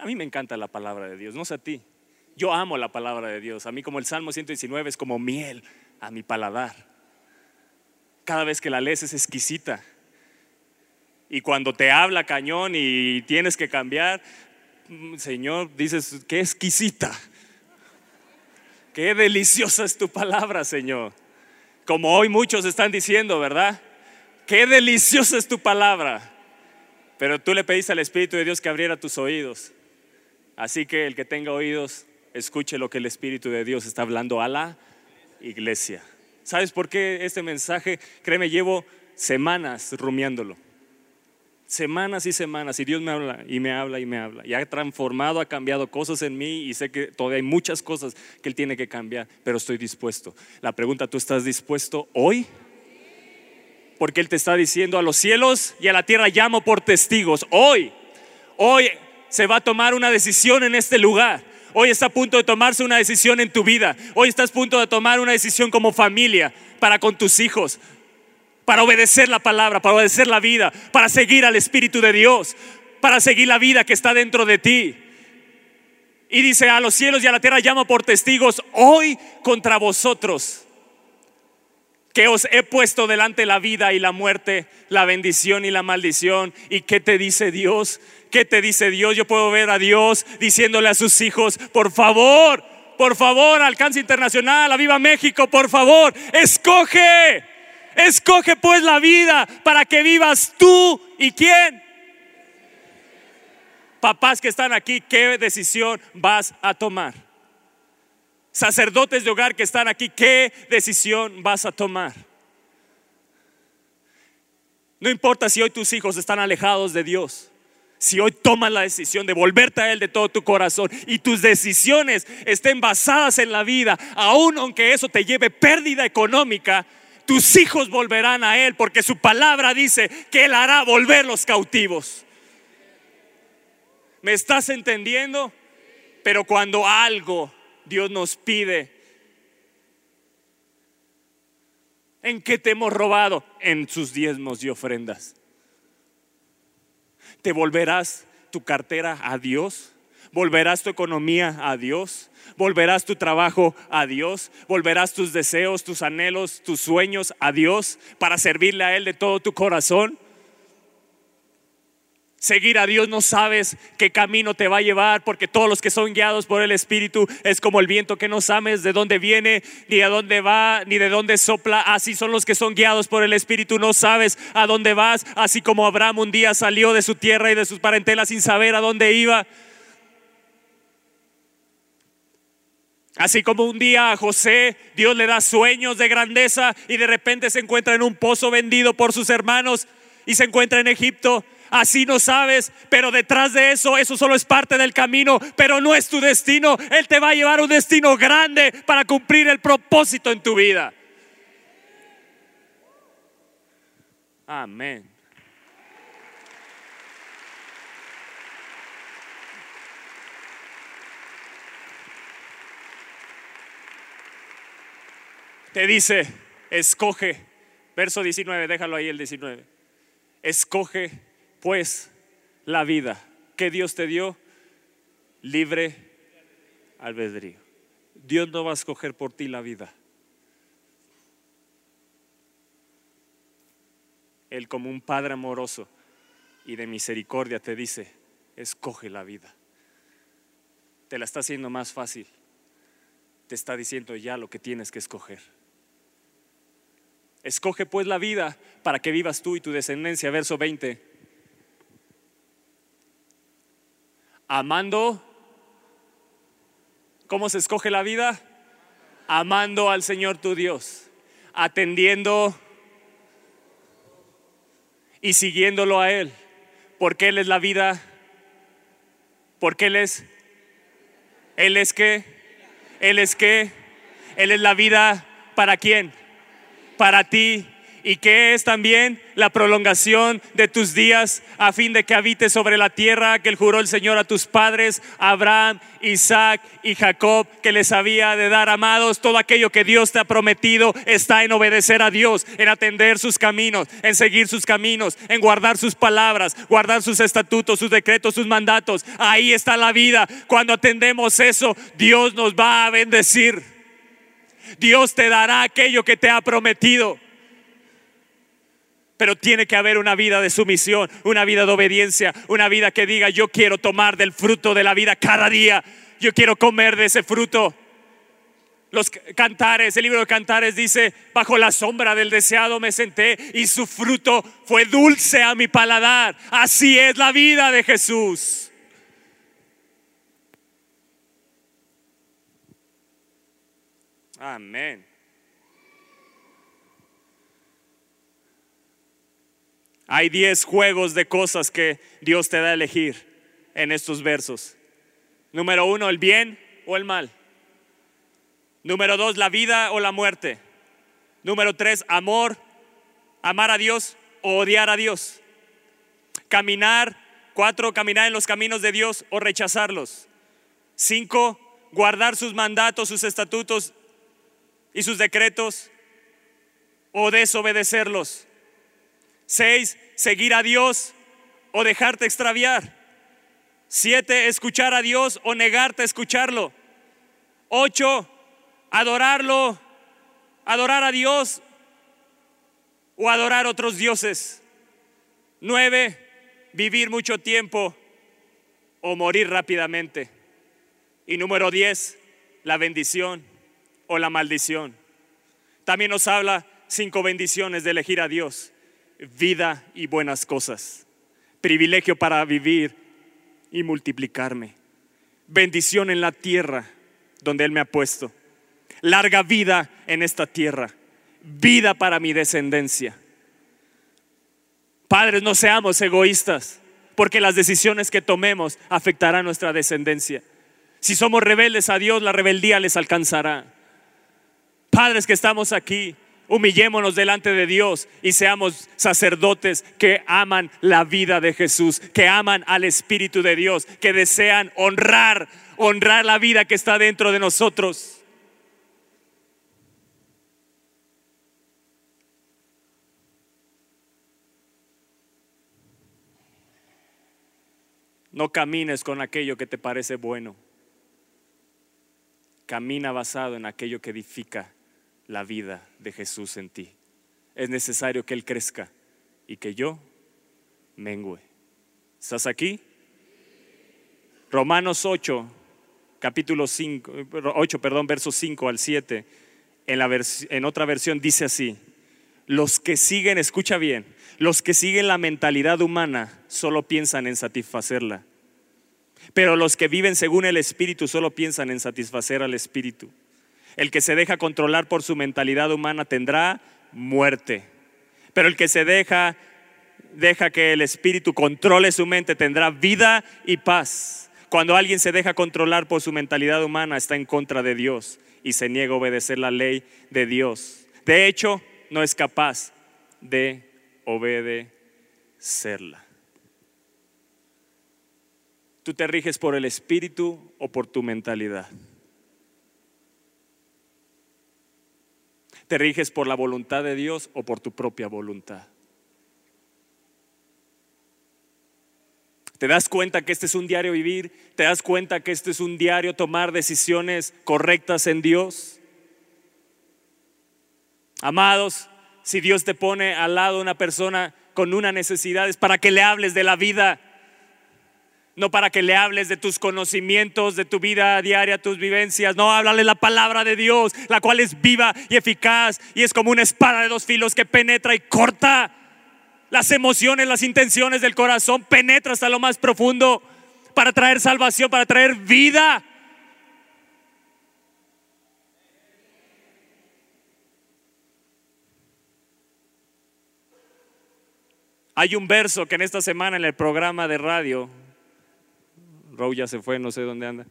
a mí me encanta la palabra de Dios, no sé a ti. Yo amo la palabra de Dios. A mí como el Salmo 119 es como miel a mi paladar. Cada vez que la lees es exquisita. Y cuando te habla cañón y tienes que cambiar, mm, Señor, dices, qué exquisita. Qué deliciosa es tu palabra, Señor. Como hoy muchos están diciendo, ¿verdad? Qué deliciosa es tu palabra. Pero tú le pediste al Espíritu de Dios que abriera tus oídos. Así que el que tenga oídos, escuche lo que el Espíritu de Dios está hablando a la iglesia. ¿Sabes por qué este mensaje? Créeme, llevo semanas rumiándolo semanas y semanas y Dios me habla y me habla y me habla. Y ha transformado, ha cambiado cosas en mí y sé que todavía hay muchas cosas que Él tiene que cambiar, pero estoy dispuesto. La pregunta, ¿tú estás dispuesto hoy? Porque Él te está diciendo a los cielos y a la tierra llamo por testigos. Hoy, hoy se va a tomar una decisión en este lugar. Hoy está a punto de tomarse una decisión en tu vida. Hoy estás a punto de tomar una decisión como familia para con tus hijos, para obedecer la palabra, para obedecer la vida, para seguir al Espíritu de Dios, para seguir la vida que está dentro de ti. Y dice, a los cielos y a la tierra llamo por testigos hoy contra vosotros, que os he puesto delante la vida y la muerte, la bendición y la maldición. ¿Y qué te dice Dios? ¿Qué te dice Dios? Yo puedo ver a Dios diciéndole a sus hijos, por favor, por favor, Alcance Internacional, a Viva México, por favor, escoge, escoge pues la vida para que vivas tú y quién. Papás que están aquí, ¿qué decisión vas a tomar? Sacerdotes de hogar que están aquí, ¿qué decisión vas a tomar? No importa si hoy tus hijos están alejados de Dios. Si hoy tomas la decisión de volverte a Él de todo tu corazón y tus decisiones estén basadas en la vida, aun aunque eso te lleve pérdida económica, tus hijos volverán a Él porque su palabra dice que Él hará volver los cautivos. ¿Me estás entendiendo? Pero cuando algo Dios nos pide, ¿en qué te hemos robado? En sus diezmos y ofrendas. ¿Te volverás tu cartera a Dios? ¿Volverás tu economía a Dios? ¿Volverás tu trabajo a Dios? ¿Volverás tus deseos, tus anhelos, tus sueños a Dios para servirle a Él de todo tu corazón? Seguir a Dios no sabes qué camino te va a llevar, porque todos los que son guiados por el Espíritu es como el viento que no sabes de dónde viene, ni a dónde va, ni de dónde sopla. Así son los que son guiados por el Espíritu, no sabes a dónde vas, así como Abraham un día salió de su tierra y de sus parentelas sin saber a dónde iba. Así como un día a José Dios le da sueños de grandeza y de repente se encuentra en un pozo vendido por sus hermanos y se encuentra en Egipto así no sabes, pero detrás de eso, eso solo es parte del camino, pero no es tu destino. Él te va a llevar a un destino grande para cumplir el propósito en tu vida. Amén. Te dice, escoge, verso 19, déjalo ahí el 19, escoge pues la vida que Dios te dio libre albedrío. Dios no va a escoger por ti la vida. Él como un Padre amoroso y de misericordia te dice, escoge la vida. Te la está haciendo más fácil. Te está diciendo ya lo que tienes que escoger. Escoge pues la vida para que vivas tú y tu descendencia. Verso 20. amando. ¿Cómo se escoge la vida? Amando al Señor tu Dios, atendiendo y siguiéndolo a Él, porque Él es la vida, porque Él es, Él es que, Él es que, Él es la vida para quién, para ti y que es también la prolongación de tus días a fin de que habites sobre la tierra que juró el Señor a tus padres, Abraham, Isaac y Jacob, que les había de dar amados. Todo aquello que Dios te ha prometido está en obedecer a Dios, en atender sus caminos, en seguir sus caminos, en guardar sus palabras, guardar sus estatutos, sus decretos, sus mandatos. Ahí está la vida. Cuando atendemos eso, Dios nos va a bendecir. Dios te dará aquello que te ha prometido. Pero tiene que haber una vida de sumisión, una vida de obediencia, una vida que diga, yo quiero tomar del fruto de la vida cada día, yo quiero comer de ese fruto. Los cantares, el libro de cantares dice, bajo la sombra del deseado me senté y su fruto fue dulce a mi paladar. Así es la vida de Jesús. Amén. Hay diez juegos de cosas que Dios te da a elegir en estos versos. Número uno, el bien o el mal. Número dos, la vida o la muerte. Número tres, amor, amar a Dios o odiar a Dios. Caminar, cuatro, caminar en los caminos de Dios o rechazarlos. Cinco, guardar sus mandatos, sus estatutos y sus decretos o desobedecerlos. Seis, seguir a Dios o dejarte extraviar. Siete, escuchar a Dios o negarte a escucharlo. Ocho, adorarlo, adorar a Dios o adorar otros dioses. Nueve, vivir mucho tiempo o morir rápidamente. Y número diez, la bendición o la maldición. También nos habla cinco bendiciones de elegir a Dios, vida y buenas cosas, privilegio para vivir y multiplicarme, bendición en la tierra donde Él me ha puesto, larga vida en esta tierra, vida para mi descendencia. Padres, no seamos egoístas, porque las decisiones que tomemos afectarán nuestra descendencia. Si somos rebeldes a Dios, la rebeldía les alcanzará. Padres que estamos aquí, humillémonos delante de Dios y seamos sacerdotes que aman la vida de Jesús, que aman al Espíritu de Dios, que desean honrar, honrar la vida que está dentro de nosotros. No camines con aquello que te parece bueno. Camina basado en aquello que edifica la vida de Jesús en ti. Es necesario que Él crezca y que yo mengue. ¿Estás aquí? Romanos 8, capítulo 5, 8, perdón, versos 5 al 7, en, la en otra versión dice así, los que siguen, escucha bien, los que siguen la mentalidad humana solo piensan en satisfacerla. Pero los que viven según el Espíritu solo piensan en satisfacer al Espíritu. El que se deja controlar por su mentalidad humana tendrá muerte. Pero el que se deja, deja que el Espíritu controle su mente tendrá vida y paz. Cuando alguien se deja controlar por su mentalidad humana está en contra de Dios y se niega a obedecer la ley de Dios. De hecho, no es capaz de obedecerla. ¿Tú te riges por el espíritu o por tu mentalidad? ¿Te riges por la voluntad de Dios o por tu propia voluntad? ¿Te das cuenta que este es un diario vivir? ¿Te das cuenta que este es un diario tomar decisiones correctas en Dios? Amados, si Dios te pone al lado una persona con una necesidad, es para que le hables de la vida, no para que le hables de tus conocimientos, de tu vida diaria, tus vivencias. No, háblale la palabra de Dios, la cual es viva y eficaz y es como una espada de dos filos que penetra y corta las emociones, las intenciones del corazón, penetra hasta lo más profundo para traer salvación, para traer vida. Hay un verso que en esta semana en el programa de radio, Rou ya se fue, no sé dónde anda.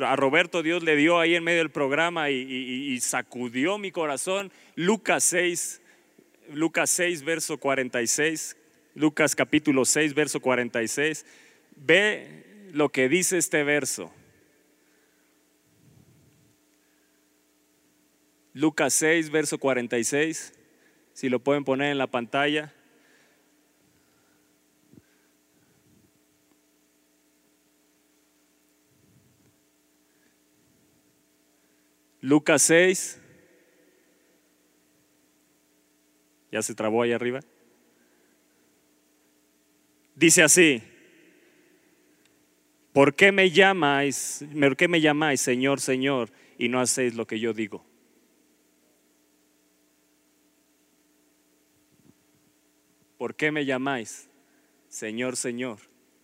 A Roberto Dios le dio ahí en medio del programa y, sacudió mi corazón. Lucas 6, Lucas 6, verso 46. Lucas capítulo 6, verso 46. Ve lo que dice este verso. Lucas 6, verso 46. Si lo pueden poner en la pantalla. Lucas 6. Ya se trabó ahí arriba. Dice así, ¿por qué me llamáis, por qué me llamáis Señor, Señor, y no hacéis lo que yo digo? ¿Por qué me llamáis Señor, Señor,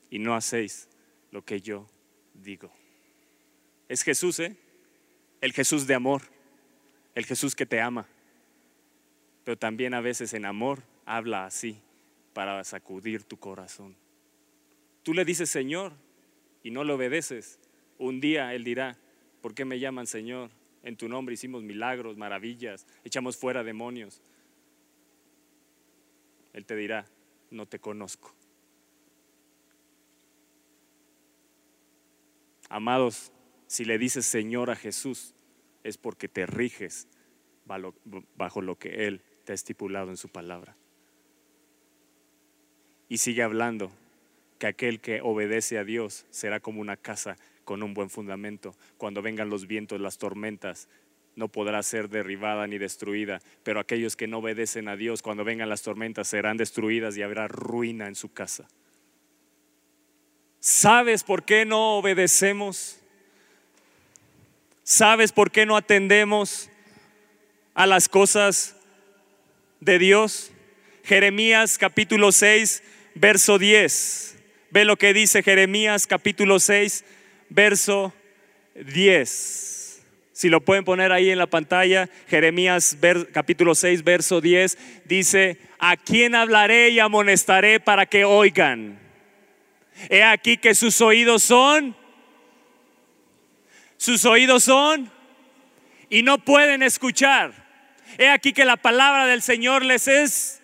y no hacéis lo que yo digo? Es Jesús, ¿eh? El Jesús de amor, el Jesús que te ama. Pero también a veces en amor habla así para sacudir tu corazón. Tú le dices Señor y no le obedeces. Un día Él dirá, ¿por qué me llaman Señor? En tu nombre hicimos milagros, maravillas, echamos fuera demonios. Él te dirá, no te conozco. Amados, si le dices Señor a Jesús, es porque te riges bajo lo que Él te ha estipulado en su palabra. Y sigue hablando que aquel que obedece a Dios será como una casa con un buen fundamento. Cuando vengan los vientos, las tormentas, no podrá ser derribada ni destruida. Pero aquellos que no obedecen a Dios, cuando vengan las tormentas, serán destruidas y habrá ruina en su casa. ¿Sabes por qué no obedecemos? ¿Sabes por qué no atendemos a las cosas de Dios? Jeremías capítulo 6, verso 10. Ve lo que dice Jeremías capítulo 6, verso 10. Si lo pueden poner ahí en la pantalla, Jeremías capítulo 6, verso 10, dice, ¿a quién hablaré y amonestaré para que oigan? He aquí que sus oídos son, sus oídos son y no pueden escuchar. He aquí que la palabra del Señor les es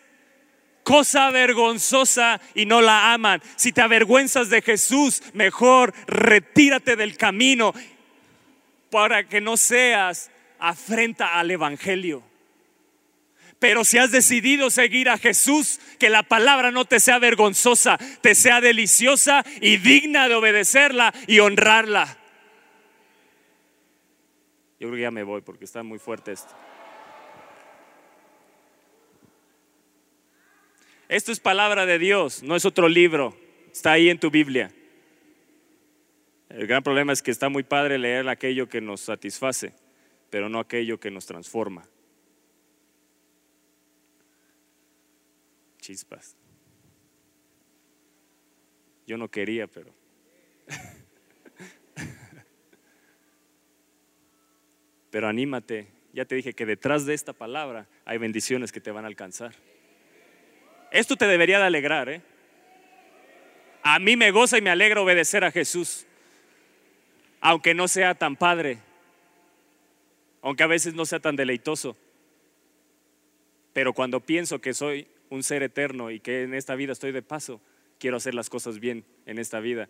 cosa vergonzosa y no la aman. Si te avergüenzas de Jesús, mejor retírate del camino para que no seas afrenta al Evangelio. Pero si has decidido seguir a Jesús, que la palabra no te sea vergonzosa, te sea deliciosa y digna de obedecerla y honrarla. Yo creo que ya me voy porque está muy fuerte esto. Esto es palabra de Dios, no es otro libro. Está ahí en tu Biblia. El gran problema es que está muy padre leer aquello que nos satisface, pero no aquello que nos transforma. Chispas. Yo no quería, pero... pero anímate. Ya te dije que detrás de esta palabra hay bendiciones que te van a alcanzar. Esto te debería de alegrar, ¿eh? A mí me goza y me alegra obedecer a Jesús, aunque no sea tan padre, aunque a veces no sea tan deleitoso. Pero cuando pienso que soy un ser eterno y que en esta vida estoy de paso, quiero hacer las cosas bien en esta vida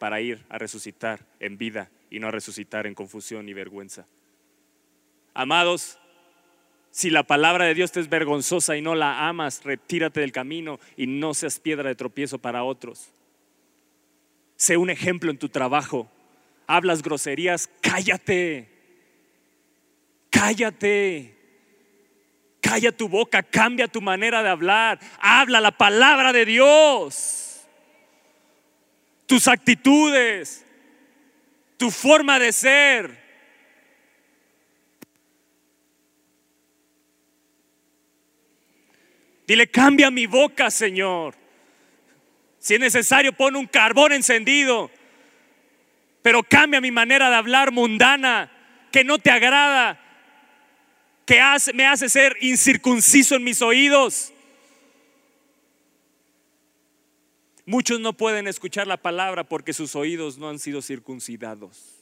para ir a resucitar en vida y no a resucitar en confusión y vergüenza. Amados, si la palabra de Dios te es vergonzosa y no la amas, retírate del camino y no seas piedra de tropiezo para otros. Sé un ejemplo en tu trabajo. Hablas groserías, cállate. Cállate. Calla tu boca, cambia tu manera de hablar. Habla la palabra de Dios. Tus actitudes, tu forma de ser Dile, cambia mi boca, Señor. Si es necesario, pon un carbón encendido. Pero cambia mi manera de hablar mundana, que no te agrada, que me hace ser incircunciso en mis oídos. Muchos no pueden escuchar la palabra porque sus oídos no han sido circuncidados.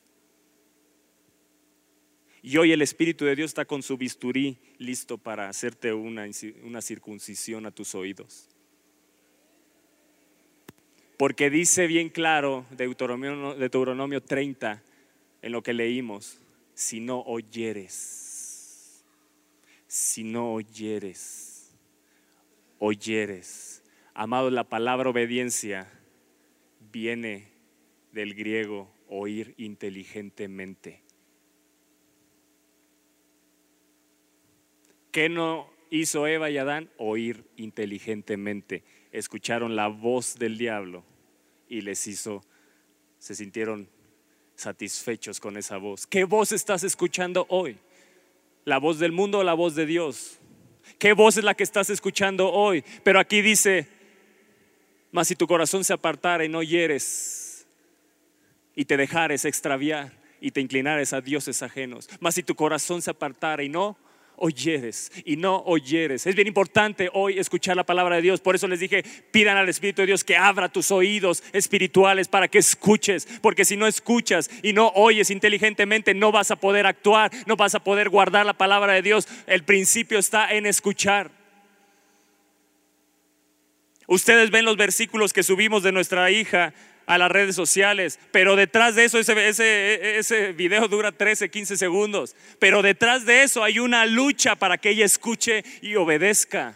Y hoy el Espíritu de Dios está con su bisturí listo para hacerte una, una circuncisión a tus oídos. Porque dice bien claro Deuteronomio, Deuteronomio 30 en lo que leímos, si no oyeres, si no oyeres, oyeres. Amado, la palabra obediencia viene del griego oír inteligentemente. ¿Qué no hizo Eva y Adán? Oír inteligentemente. Escucharon la voz del diablo y les hizo, se sintieron satisfechos con esa voz. ¿Qué voz estás escuchando hoy? ¿La voz del mundo o la voz de Dios? ¿Qué voz es la que estás escuchando hoy? Pero aquí dice, mas si tu corazón se apartara y no hieres y te dejares extraviar y te inclinares a dioses ajenos, mas si tu corazón se apartara y no oyeres y no oyeres. Es bien importante hoy escuchar la palabra de Dios. Por eso les dije, pidan al Espíritu de Dios que abra tus oídos espirituales para que escuches. Porque si no escuchas y no oyes inteligentemente, no vas a poder actuar, no vas a poder guardar la palabra de Dios. El principio está en escuchar. Ustedes ven los versículos que subimos de nuestra hija a las redes sociales, pero detrás de eso, ese, ese, ese, video dura 13, 15 segundos, pero detrás de eso hay una lucha para que ella escuche y obedezca.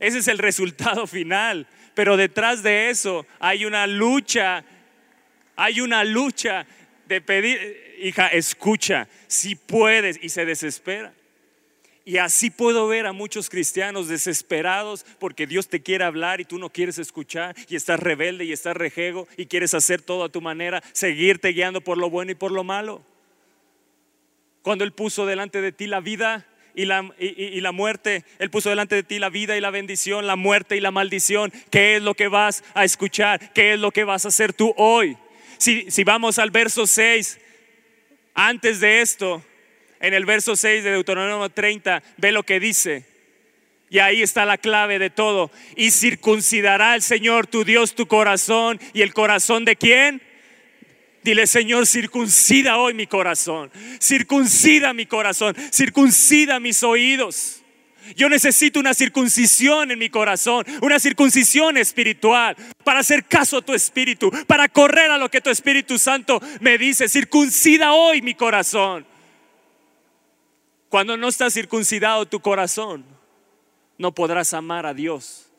Ese es el resultado final, pero detrás de eso hay una lucha, hay una lucha de pedir, hija, escucha, si puedes, y se desespera. Y así puedo ver a muchos cristianos desesperados porque Dios te quiere hablar y tú no quieres escuchar y estás rebelde y estás rejego y quieres hacer todo a tu manera, seguirte guiando por lo bueno y por lo malo. Cuando Él puso delante de ti la vida y la, y, la, muerte, Él puso delante de ti la vida y la bendición, la muerte y la maldición. ¿Qué es lo que vas a escuchar? ¿Qué es lo que vas a hacer tú hoy? Si, si vamos al verso 6, antes de esto, en el verso 6 de Deuteronomio 30, ve lo que dice. Y ahí está la clave de todo. Y circuncidará el Señor tu Dios tu corazón. ¿Y el corazón de quién? Dile, Señor, circuncida hoy mi corazón. Circuncida mi corazón. Circuncida mis oídos. Yo necesito una circuncisión en mi corazón, una circuncisión espiritual, para hacer caso a tu espíritu, para correr a lo que tu Espíritu Santo me dice. Circuncida hoy mi corazón. Cuando no está circuncidado tu corazón, no podrás amar a Dios.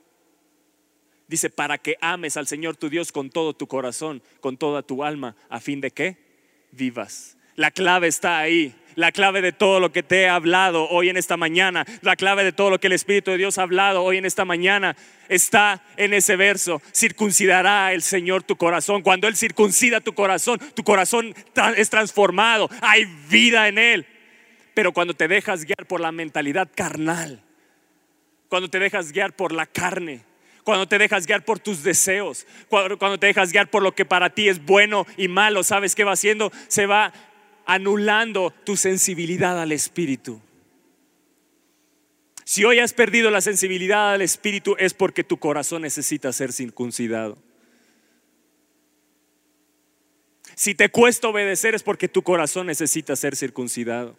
Dice, para que ames al Señor tu Dios con todo tu corazón, con toda tu alma, a fin de que vivas. La clave está ahí. La clave de todo lo que te he hablado hoy en esta mañana, la clave de todo lo que el Espíritu de Dios ha hablado hoy en esta mañana, está en ese verso. Circuncidará el Señor tu corazón. Cuando Él circuncida tu corazón, tu corazón es transformado. Hay vida en Él. Pero cuando te dejas guiar por la mentalidad carnal, cuando te dejas guiar por la carne, cuando te dejas guiar por tus deseos, cuando, te dejas guiar por lo que para ti es bueno y malo, ¿sabes qué va haciendo? Se va anulando tu sensibilidad al Espíritu. Si hoy has perdido la sensibilidad al Espíritu es porque tu corazón necesita ser circuncidado. Si te cuesta obedecer es porque tu corazón necesita ser circuncidado.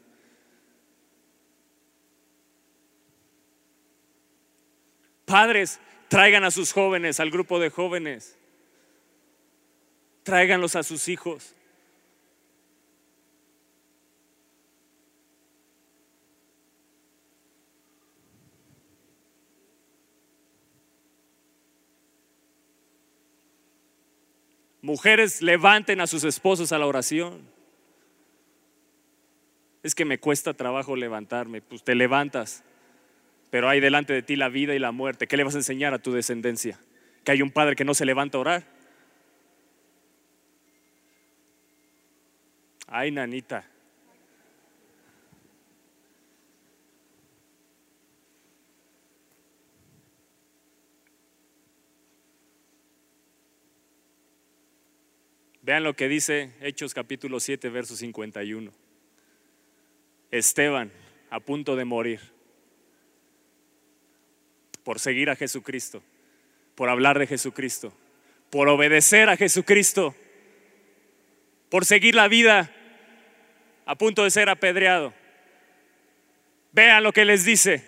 Padres, traigan a sus jóvenes, al grupo de jóvenes. Tráiganlos a sus hijos. Mujeres, levanten a sus esposos a la oración. Es que me cuesta trabajo levantarme, pues te levantas pero hay delante de ti la vida y la muerte. ¿Qué le vas a enseñar a tu descendencia? ¿Que hay un padre que no se levanta a orar? Ay, nanita. Vean lo que dice Hechos capítulo 7, verso 51. Esteban, a punto de morir por seguir a Jesucristo, por hablar de Jesucristo, por obedecer a Jesucristo, por seguir la vida a punto de ser apedreado. Vean lo que les dice.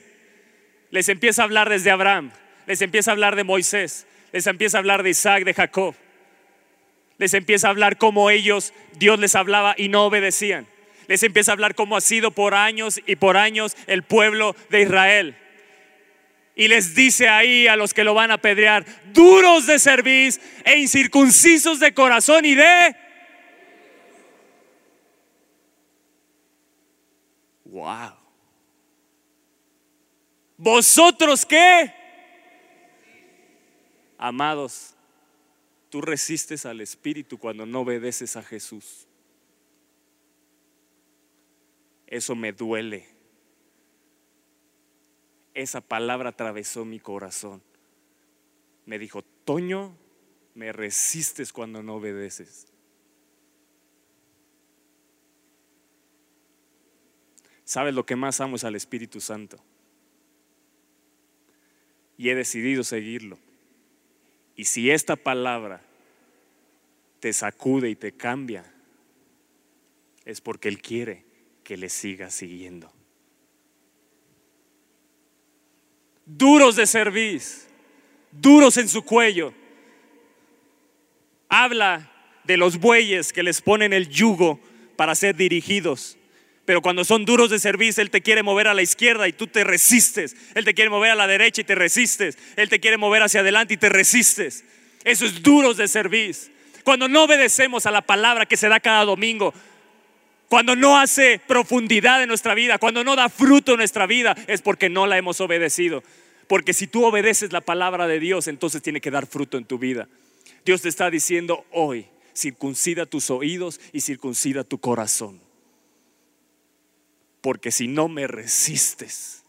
Les empieza a hablar desde Abraham, les empieza a hablar de Moisés, les empieza a hablar de Isaac, de Jacob. Les empieza a hablar cómo ellos, Dios les hablaba y no obedecían. Les empieza a hablar cómo ha sido por años y por años el pueblo de Israel y les dice ahí a los que lo van a apedrear, duros de cerviz e incircuncisos de corazón y de... Wow. ¿Vosotros qué? Amados, tú resistes al Espíritu cuando no obedeces a Jesús. Eso me duele esa palabra atravesó mi corazón. Me dijo, Toño, me resistes cuando no obedeces. ¿Sabes lo que más amo es al Espíritu Santo? Y he decidido seguirlo. Y si esta palabra te sacude y te cambia, es porque Él quiere que le sigas siguiendo. Duros de servicio, duros en su cuello. Habla de los bueyes que les ponen el yugo para ser dirigidos. Pero cuando son duros de servicio, Él te quiere mover a la izquierda y tú te resistes. Él te quiere mover a la derecha y te resistes. Él te quiere mover hacia adelante y te resistes. Eso es duros de servicio. Cuando no obedecemos a la palabra que se da cada domingo, cuando no hace profundidad en nuestra vida, cuando no da fruto en nuestra vida, es porque no la hemos obedecido. Porque si tú obedeces la palabra de Dios, entonces tiene que dar fruto en tu vida. Dios te está diciendo hoy, circuncida tus oídos y circuncida tu corazón. Porque si no me resistes,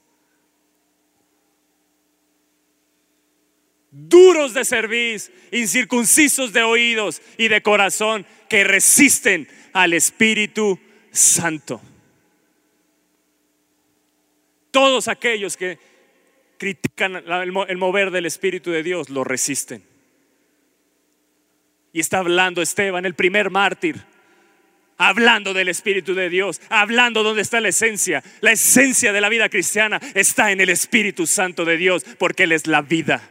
duros de servir, incircuncisos de oídos y de corazón, que resisten al Espíritu Santo. Todos aquellos que critican el mover del Espíritu de Dios lo resisten. Y está hablando Esteban, el primer mártir, hablando del Espíritu de Dios, hablando donde está la esencia. La esencia de la vida cristiana está en el Espíritu Santo de Dios, porque Él es la vida.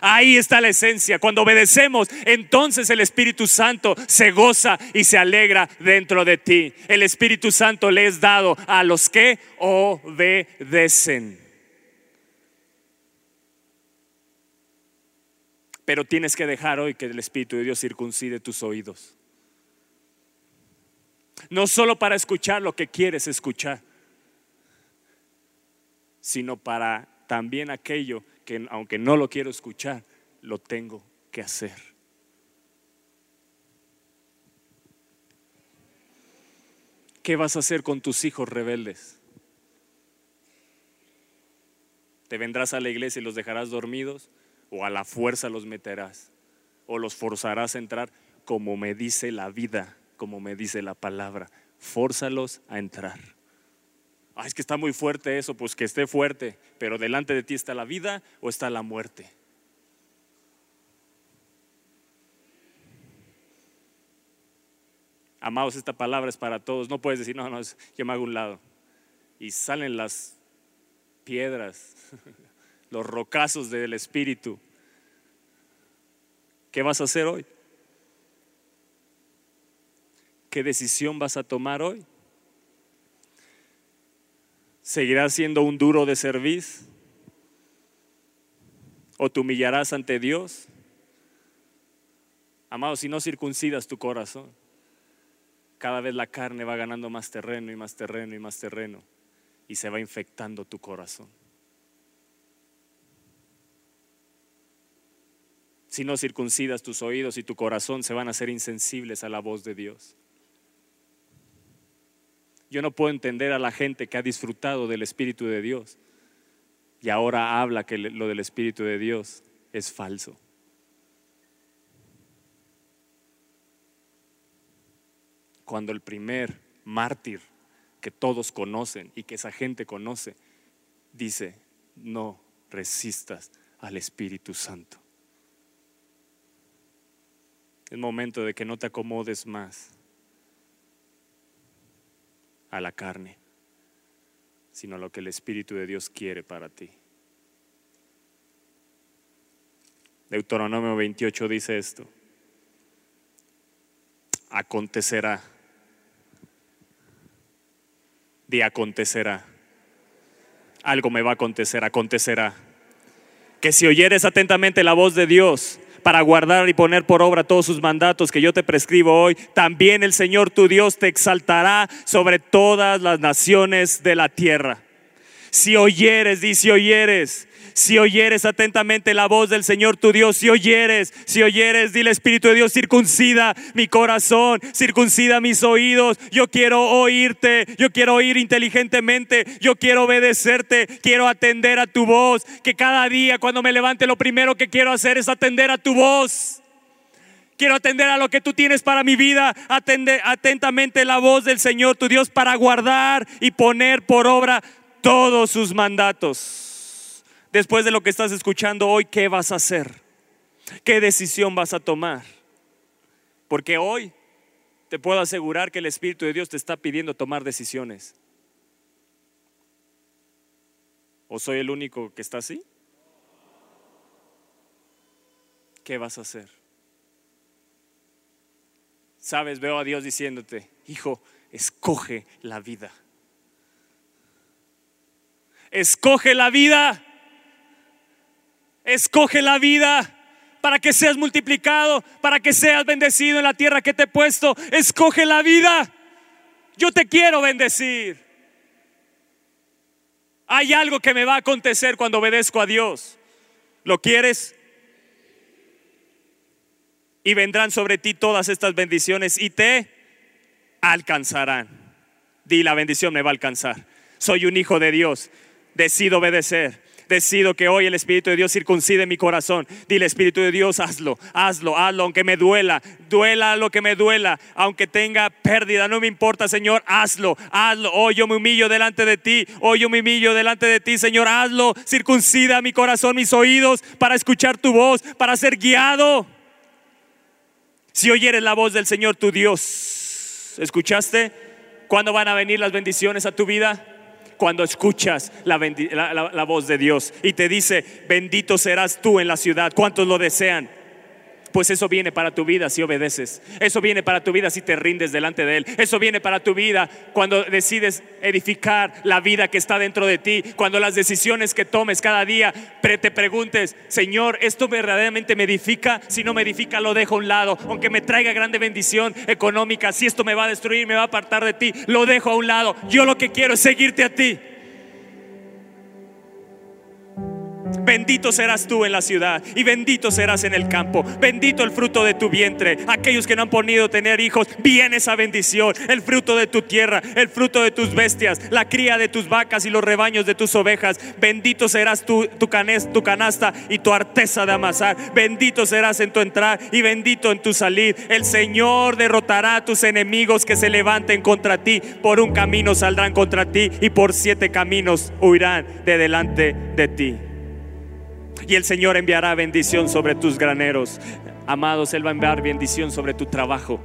Ahí está la esencia. Cuando obedecemos, entonces el Espíritu Santo se goza y se alegra dentro de ti. El Espíritu Santo le es dado a los que obedecen. Pero tienes que dejar hoy que el Espíritu de Dios circuncide tus oídos. No solo para escuchar lo que quieres escuchar, sino para también aquello que aunque no lo quiero escuchar, lo tengo que hacer. ¿Qué vas a hacer con tus hijos rebeldes? ¿Te vendrás a la iglesia y los dejarás dormidos? o a la fuerza los meterás o los forzarás a entrar como me dice la vida, como me dice la palabra. Fórzalos a entrar. Ah, es que está muy fuerte eso, pues que esté fuerte, pero delante de ti está la vida o está la muerte. Amados, esta palabra es para todos. No puedes decir, no, no, yo me hago un lado. Y salen las piedras, los rocazos del Espíritu. ¿Qué vas a hacer hoy? ¿Qué decisión vas a tomar hoy? ¿Seguirás siendo un duro de servir? ¿O te humillarás ante Dios? Amado, si no circuncidas tu corazón, cada vez la carne va ganando más terreno y más terreno y más terreno y se va infectando tu corazón. Si no circuncidas tus oídos y tu corazón se van a ser insensibles a la voz de Dios. Yo no puedo entender a la gente que ha disfrutado del Espíritu de Dios y ahora habla que lo del Espíritu de Dios es falso. Cuando el primer mártir que todos conocen y que esa gente conoce dice, no resistas al Espíritu Santo. Es momento de que no te acomodes más a la carne, sino a lo que el Espíritu de Dios quiere para ti. Deuteronomio 28 dice esto. Acontecerá. Di acontecerá. Algo me va a acontecer, acontecerá. Que si oyeres atentamente la voz de Dios, para guardar y poner por obra todos sus mandatos que yo te prescribo hoy, también el Señor tu Dios te exaltará sobre todas las naciones de la tierra. Si oyeres, dice oyeres, si oyeres atentamente la voz del Señor tu Dios, si oyeres, si oyeres, dile Espíritu de Dios, circuncida mi corazón, circuncida mis oídos. Yo quiero oírte, yo quiero oír inteligentemente, yo quiero obedecerte, quiero atender a tu voz. Que cada día cuando me levante lo primero que quiero hacer es atender a tu voz. Quiero atender a lo que tú tienes para mi vida. Atende atentamente la voz del Señor tu Dios para guardar y poner por obra todos sus mandatos después de lo que estás escuchando hoy, ¿qué vas a hacer? ¿Qué decisión vas a tomar? Porque hoy te puedo asegurar que el Espíritu de Dios te está pidiendo tomar decisiones. ¿O soy el único que está así? ¿Qué vas a hacer? Sabes, veo a Dios diciéndote, hijo, escoge la vida. Escoge la vida. Escoge la vida para que seas multiplicado, para que seas bendecido en la tierra que te he puesto. Escoge la vida. Yo te quiero bendecir. Hay algo que me va a acontecer cuando obedezco a Dios. ¿Lo quieres? Y vendrán sobre ti todas estas bendiciones y te alcanzarán. Di la bendición me va a alcanzar. Soy un hijo de Dios. Decido obedecer decido que hoy el Espíritu de Dios circuncide mi corazón. Dile, Espíritu de Dios, hazlo, hazlo, hazlo, aunque me duela, duela lo que me duela, aunque tenga pérdida, no me importa, Señor, hazlo, hazlo. Hoy yo me humillo delante de ti, hoy yo me humillo delante de ti, Señor, hazlo, circuncida mi corazón, mis oídos, para escuchar tu voz, para ser guiado. Si oyeres la voz del Señor tu Dios, ¿escuchaste? ¿Cuándo van a venir las bendiciones a tu vida? Cuando escuchas la, voz de Dios y te dice, bendito serás tú en la ciudad. ¿Cuántos lo desean? Pues eso viene para tu vida si obedeces. Eso viene para tu vida si te rindes delante de Él. Eso viene para tu vida cuando decides edificar la vida que está dentro de ti. Cuando las decisiones que tomes cada día te preguntes, Señor, ¿esto verdaderamente me edifica? Si no me edifica, lo dejo a un lado. Aunque me traiga grande bendición económica, si esto me va a destruir, me va a apartar de ti, lo dejo a un lado. Yo lo que quiero es seguirte a ti. Bendito serás tú en la ciudad y bendito serás en el campo. Bendito el fruto de tu vientre. Aquellos que no han podido tener hijos, viene esa bendición. El fruto de tu tierra, el fruto de tus bestias, la cría de tus vacas y los rebaños de tus ovejas. Bendito serás tu canasta y tu arteza de amasar. Bendito serás en tu entrar y bendito en tu salir. El Señor derrotará a tus enemigos que se levanten contra ti. Por un camino saldrán contra ti y por siete caminos huirán de delante de ti y el Señor enviará bendición sobre tus graneros. Amados, Él va a enviar bendición sobre tu trabajo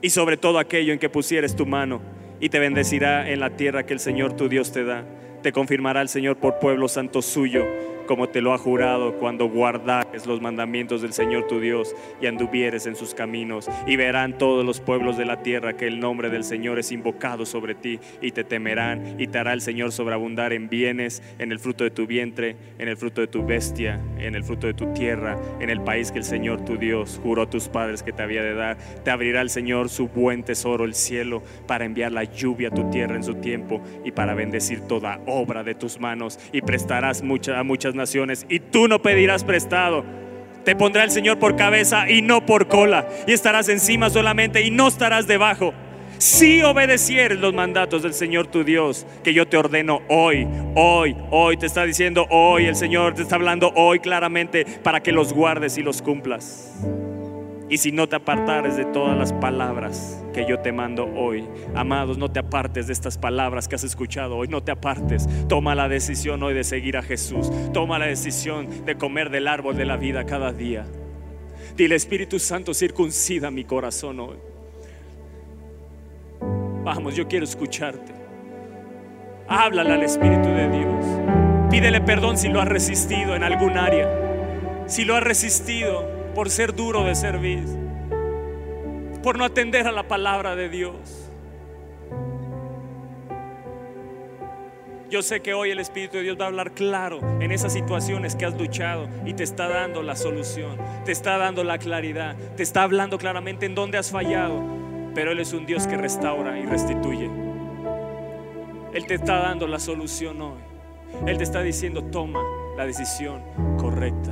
y sobre todo aquello en que pusieres tu mano y te bendecirá en la tierra que el Señor tu Dios te da. Te confirmará el Señor por pueblo santo suyo como te lo ha jurado cuando guardares los mandamientos del Señor tu Dios y anduvieres en sus caminos. Y verán todos los pueblos de la tierra que el nombre del Señor es invocado sobre ti y te temerán y te hará el Señor sobreabundar en bienes, en el fruto de tu vientre, en el fruto de tu bestia, en el fruto de tu tierra, en el país que el Señor tu Dios juró a tus padres que te había de dar. Te abrirá el Señor su buen tesoro, el cielo, para enviar la lluvia a tu tierra en su tiempo y para bendecir toda obra de tus manos y prestarás a muchas naciones y tú no pedirás prestado. Te pondrá el Señor por cabeza y no por cola. Y estarás encima solamente y no estarás debajo. Si obedecieres los mandatos del Señor tu Dios, que yo te ordeno hoy, hoy, hoy, te está diciendo hoy, el Señor te está hablando hoy claramente para que los guardes y los cumplas. Y si no te apartares de todas las palabras que yo te mando hoy, amados, no te apartes de estas palabras que has escuchado hoy, no te apartes. Toma la decisión hoy de seguir a Jesús. Toma la decisión de comer del árbol de la vida cada día. Dile, Espíritu Santo, circuncida mi corazón hoy. Vamos, yo quiero escucharte. Háblale al Espíritu de Dios. Pídele perdón si lo has resistido en algún área. Si lo has resistido por ser duro de servir, por no atender a la palabra de Dios. Yo sé que hoy el Espíritu de Dios va a hablar claro en esas situaciones que has luchado y te está dando la solución, te está dando la claridad, te está hablando claramente en dónde has fallado, pero Él es un Dios que restaura y restituye. Él te está dando la solución hoy. Él te está diciendo, toma la decisión correcta.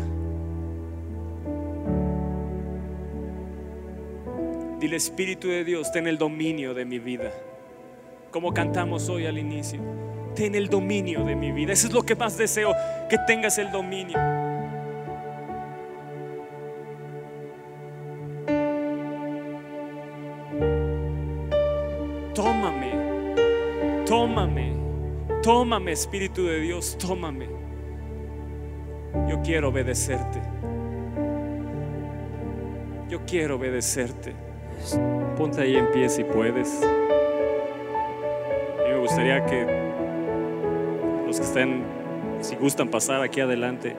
Dile, Espíritu de Dios, ten el dominio de mi vida. Como cantamos hoy al inicio, ten el dominio de mi vida. Eso es lo que más deseo, que tengas el dominio. Tómame, tómame, tómame, Espíritu de Dios, tómame. Yo quiero obedecerte. Yo quiero obedecerte. Ponte ahí en pie si puedes. Mí me gustaría que los que estén, si gustan pasar aquí adelante,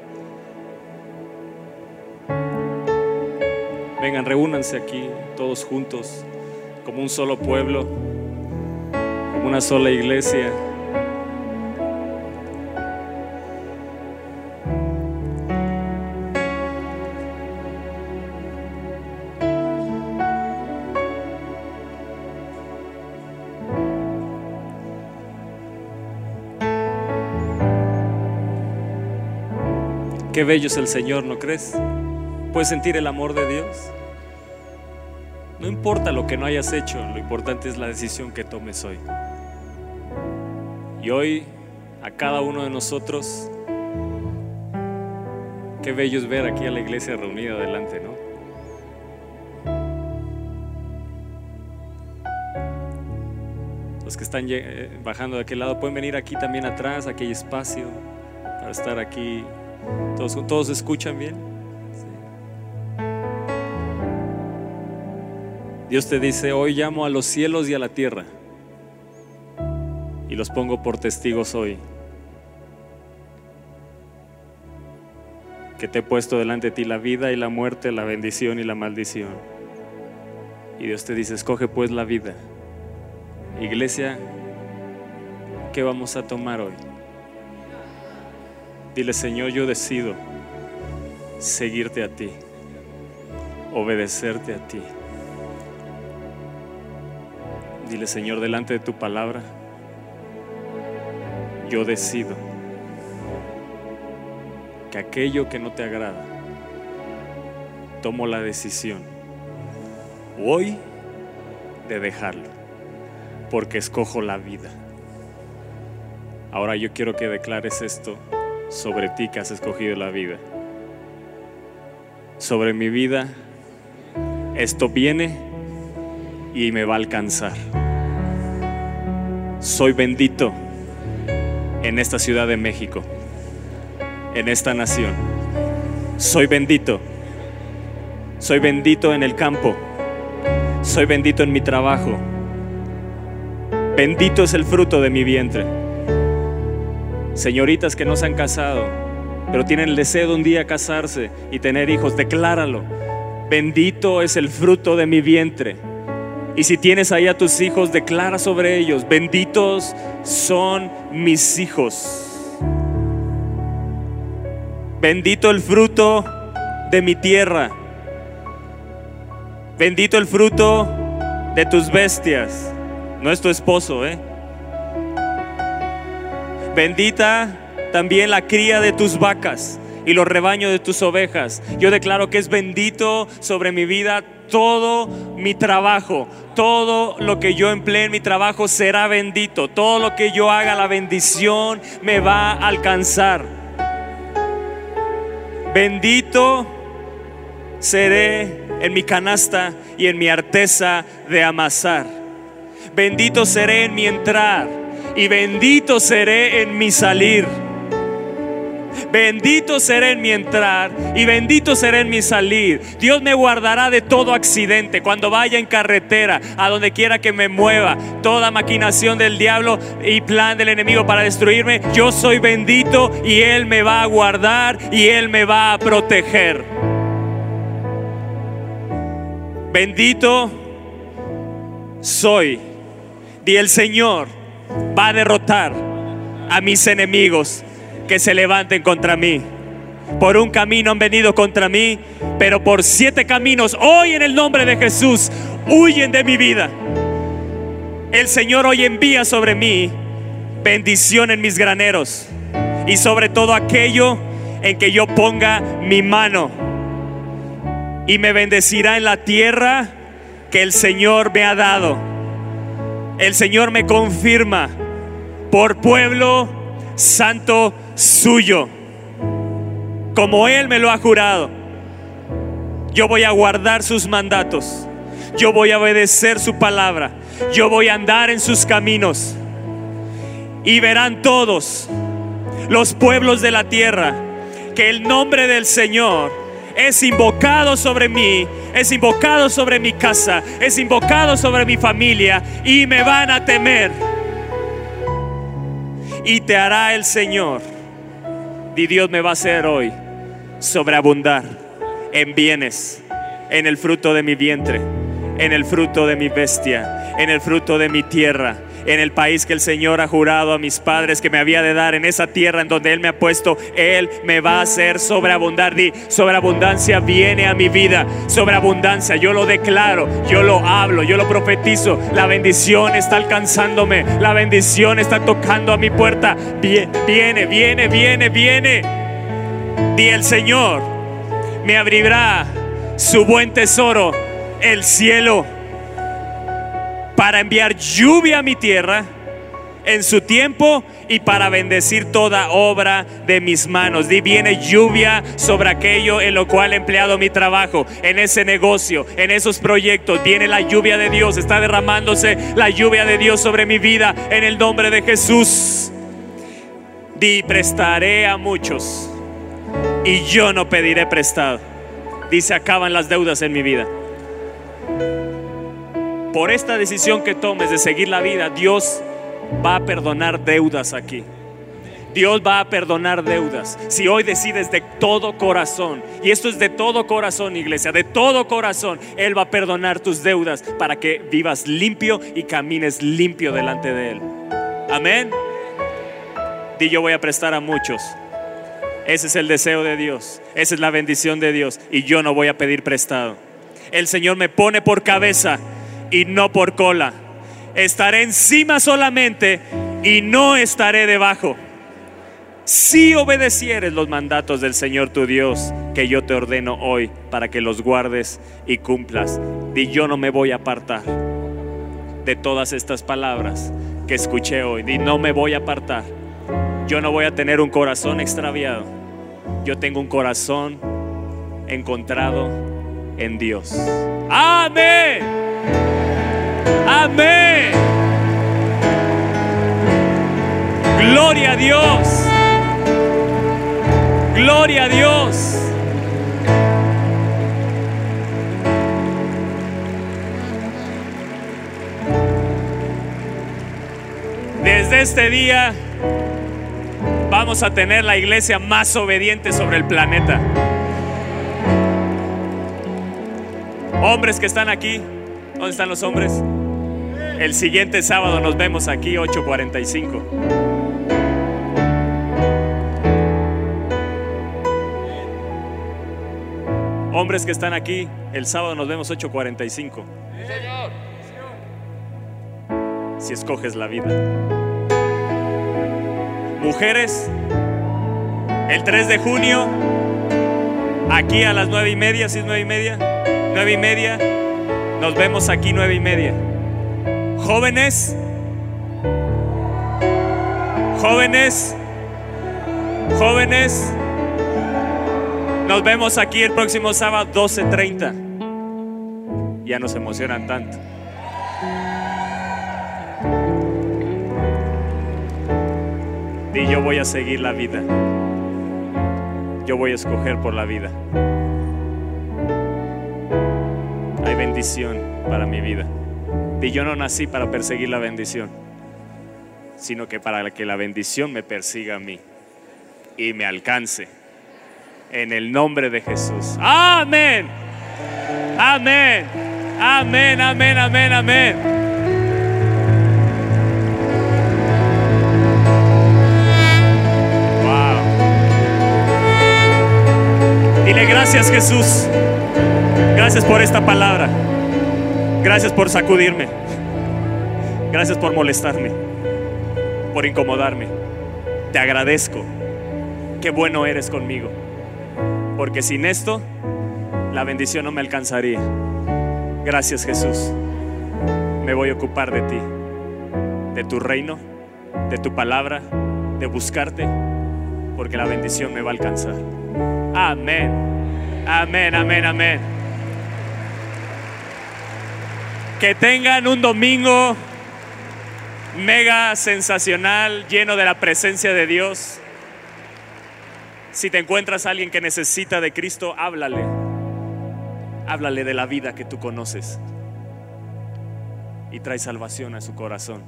vengan, reúnanse aquí todos juntos, como un solo pueblo, como una sola iglesia. Qué bello es el Señor, ¿no crees? Puedes sentir el amor de Dios. No importa lo que no hayas hecho, lo importante es la decisión que tomes hoy. Y hoy, a cada uno de nosotros, qué bello es ver aquí a la iglesia reunida adelante, ¿no? Los que están eh, bajando de aquel lado pueden venir aquí también atrás, aquí hay espacio para estar aquí. ¿Todos, todos escuchan bien? Dios te dice, hoy llamo a los cielos y a la tierra y los pongo por testigos hoy. Que te he puesto delante de ti la vida y la muerte, la bendición y la maldición. Y Dios te dice, escoge pues la vida. Iglesia, ¿qué vamos a tomar hoy? Dile, Señor, yo decido seguirte a ti, obedecerte a ti. Dile, Señor, delante de tu palabra, yo decido que aquello que no te agrada, tomo la decisión hoy de dejarlo porque escojo la vida. Ahora yo quiero que declares esto sobre ti que has escogido la vida. Sobre mi vida, esto viene y me va a alcanzar. Soy bendito en esta ciudad de México, en esta nación. Soy bendito. Soy bendito en el campo. Soy bendito en mi trabajo. Bendito es el fruto de mi vientre. Señoritas que no se han casado, pero tienen el deseo de un día casarse y tener hijos, decláralo. Bendito es el fruto de mi vientre. Y si tienes ahí a tus hijos, declara sobre ellos, benditos son mis hijos. Bendito el fruto de mi tierra. Bendito el fruto de tus bestias. No es tu esposo, ¿eh? Bendita también la cría de tus vacas y los rebaños de tus ovejas. Yo declaro que es bendito sobre mi vida todo mi trabajo, todo lo que yo emplee en mi trabajo será bendito. Todo lo que yo haga, la bendición me va a alcanzar. Bendito seré en mi canasta y en mi arteza de amasar. Bendito seré en mi entrar y bendito seré en mi salir. Bendito seré en mi entrar y bendito seré en mi salir. Dios me guardará de todo accidente cuando vaya en carretera, a donde quiera que me mueva. Toda maquinación del diablo y plan del enemigo para destruirme. Yo soy bendito y Él me va a guardar y Él me va a proteger. Bendito soy y el Señor va a derrotar a mis enemigos que se levanten contra mí. Por un camino han venido contra mí, pero por siete caminos hoy en el nombre de Jesús huyen de mi vida. El Señor hoy envía sobre mí bendición en mis graneros y sobre todo aquello en que yo ponga mi mano. Y me bendecirá en la tierra que el Señor me ha dado el Señor me confirma por pueblo santo suyo, como Él me lo ha jurado. Yo voy a guardar sus mandatos, yo voy a obedecer su palabra, yo voy a andar en sus caminos. Y verán todos los pueblos de la tierra que el nombre del Señor es invocado sobre mí, es invocado sobre mi casa, es invocado sobre mi familia y me van a temer. Y te hará el Señor. Y Dios me va a hacer hoy sobreabundar en bienes, en el fruto de mi vientre, en el fruto de mi bestia, en el fruto de mi tierra en el país que el Señor ha jurado a mis padres que me había de dar, en esa tierra en donde Él me ha puesto, Él me va a hacer sobreabundar. Di, sobreabundancia viene a mi vida, sobreabundancia, yo lo declaro, yo lo hablo, yo lo profetizo. La bendición está alcanzándome, la bendición está tocando a mi puerta. Viene, viene, viene, viene. Di el Señor me abrirá su buen tesoro, el cielo, para enviar lluvia a mi tierra en su tiempo y para bendecir toda obra de mis manos. Di viene lluvia sobre aquello en lo cual he empleado mi trabajo, en ese negocio, en esos proyectos. Viene la lluvia de Dios, está derramándose la lluvia de Dios sobre mi vida en el nombre de Jesús. Di prestaré a muchos y yo no pediré prestado. Dice, acaban las deudas en mi vida. Por esta decisión que tomes de seguir la vida, Dios va a perdonar deudas aquí. Dios va a perdonar deudas. Si hoy decides de todo corazón, y esto es de todo corazón, iglesia, de todo corazón, Él va a perdonar tus deudas para que vivas limpio y camines limpio delante de Él. Amén. Di yo voy a prestar a muchos. Ese es el deseo de Dios. Esa es la bendición de Dios. Y yo no voy a pedir prestado. El Señor me pone por cabeza y no por cola estaré encima solamente y no estaré debajo. Si obedecieres los mandatos del Señor tu Dios, que yo te ordeno hoy para que los guardes y cumplas, y yo no me voy a apartar de todas estas palabras que escuché hoy, y no me voy a apartar. Yo no voy a tener un corazón extraviado. Yo tengo un corazón encontrado en Dios. Amén. Amén. Gloria a Dios. Gloria a Dios. Desde este día vamos a tener la iglesia más obediente sobre el planeta. Hombres que están aquí, ¿dónde están los hombres? El siguiente sábado nos vemos aquí 8.45. Hombres que están aquí, el sábado nos vemos 8.45. Si escoges la vida. Mujeres, el 3 de junio, aquí a las 9 y media, si es 9 y media, 9 y media, nos vemos aquí 9 y media. Jóvenes, jóvenes, jóvenes, nos vemos aquí el próximo sábado 12.30. Ya nos emocionan tanto. Y yo voy a seguir la vida. Yo voy a escoger por la vida. Para mi vida. Y yo no nací para perseguir la bendición, sino que para que la bendición me persiga a mí y me alcance. En el nombre de Jesús. Amén. Amén. Amén, amén, amén, amén. Wow. Dile gracias Jesús. Gracias por esta palabra. Gracias por sacudirme. Gracias por molestarme. Por incomodarme. Te agradezco. Qué bueno eres conmigo. Porque sin esto, la bendición no me alcanzaría. Gracias Jesús. Me voy a ocupar de ti. De tu reino. De tu palabra. De buscarte. Porque la bendición me va a alcanzar. Amén. Amén, amén, amén. Que tengan un domingo mega sensacional, lleno de la presencia de Dios. Si te encuentras a alguien que necesita de Cristo, háblale. Háblale de la vida que tú conoces. Y trae salvación a su corazón.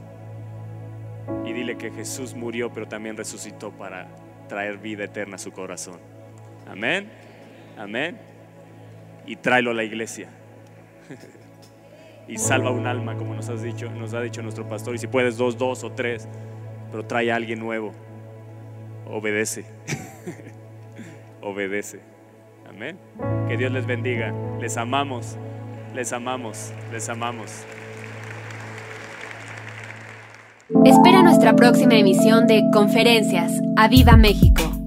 Y dile que Jesús murió, pero también resucitó para traer vida eterna a su corazón. Amén. Amén. Y tráelo a la iglesia. y salva un alma, como nos has dicho, nos ha dicho nuestro pastor. Y si puedes dos, dos o tres, pero trae a alguien nuevo. Obedece. Obedece. Amén. Que Dios les bendiga. Les amamos. Les amamos. Les amamos. Espera nuestra próxima emisión de Conferencias. ¡A Viva México!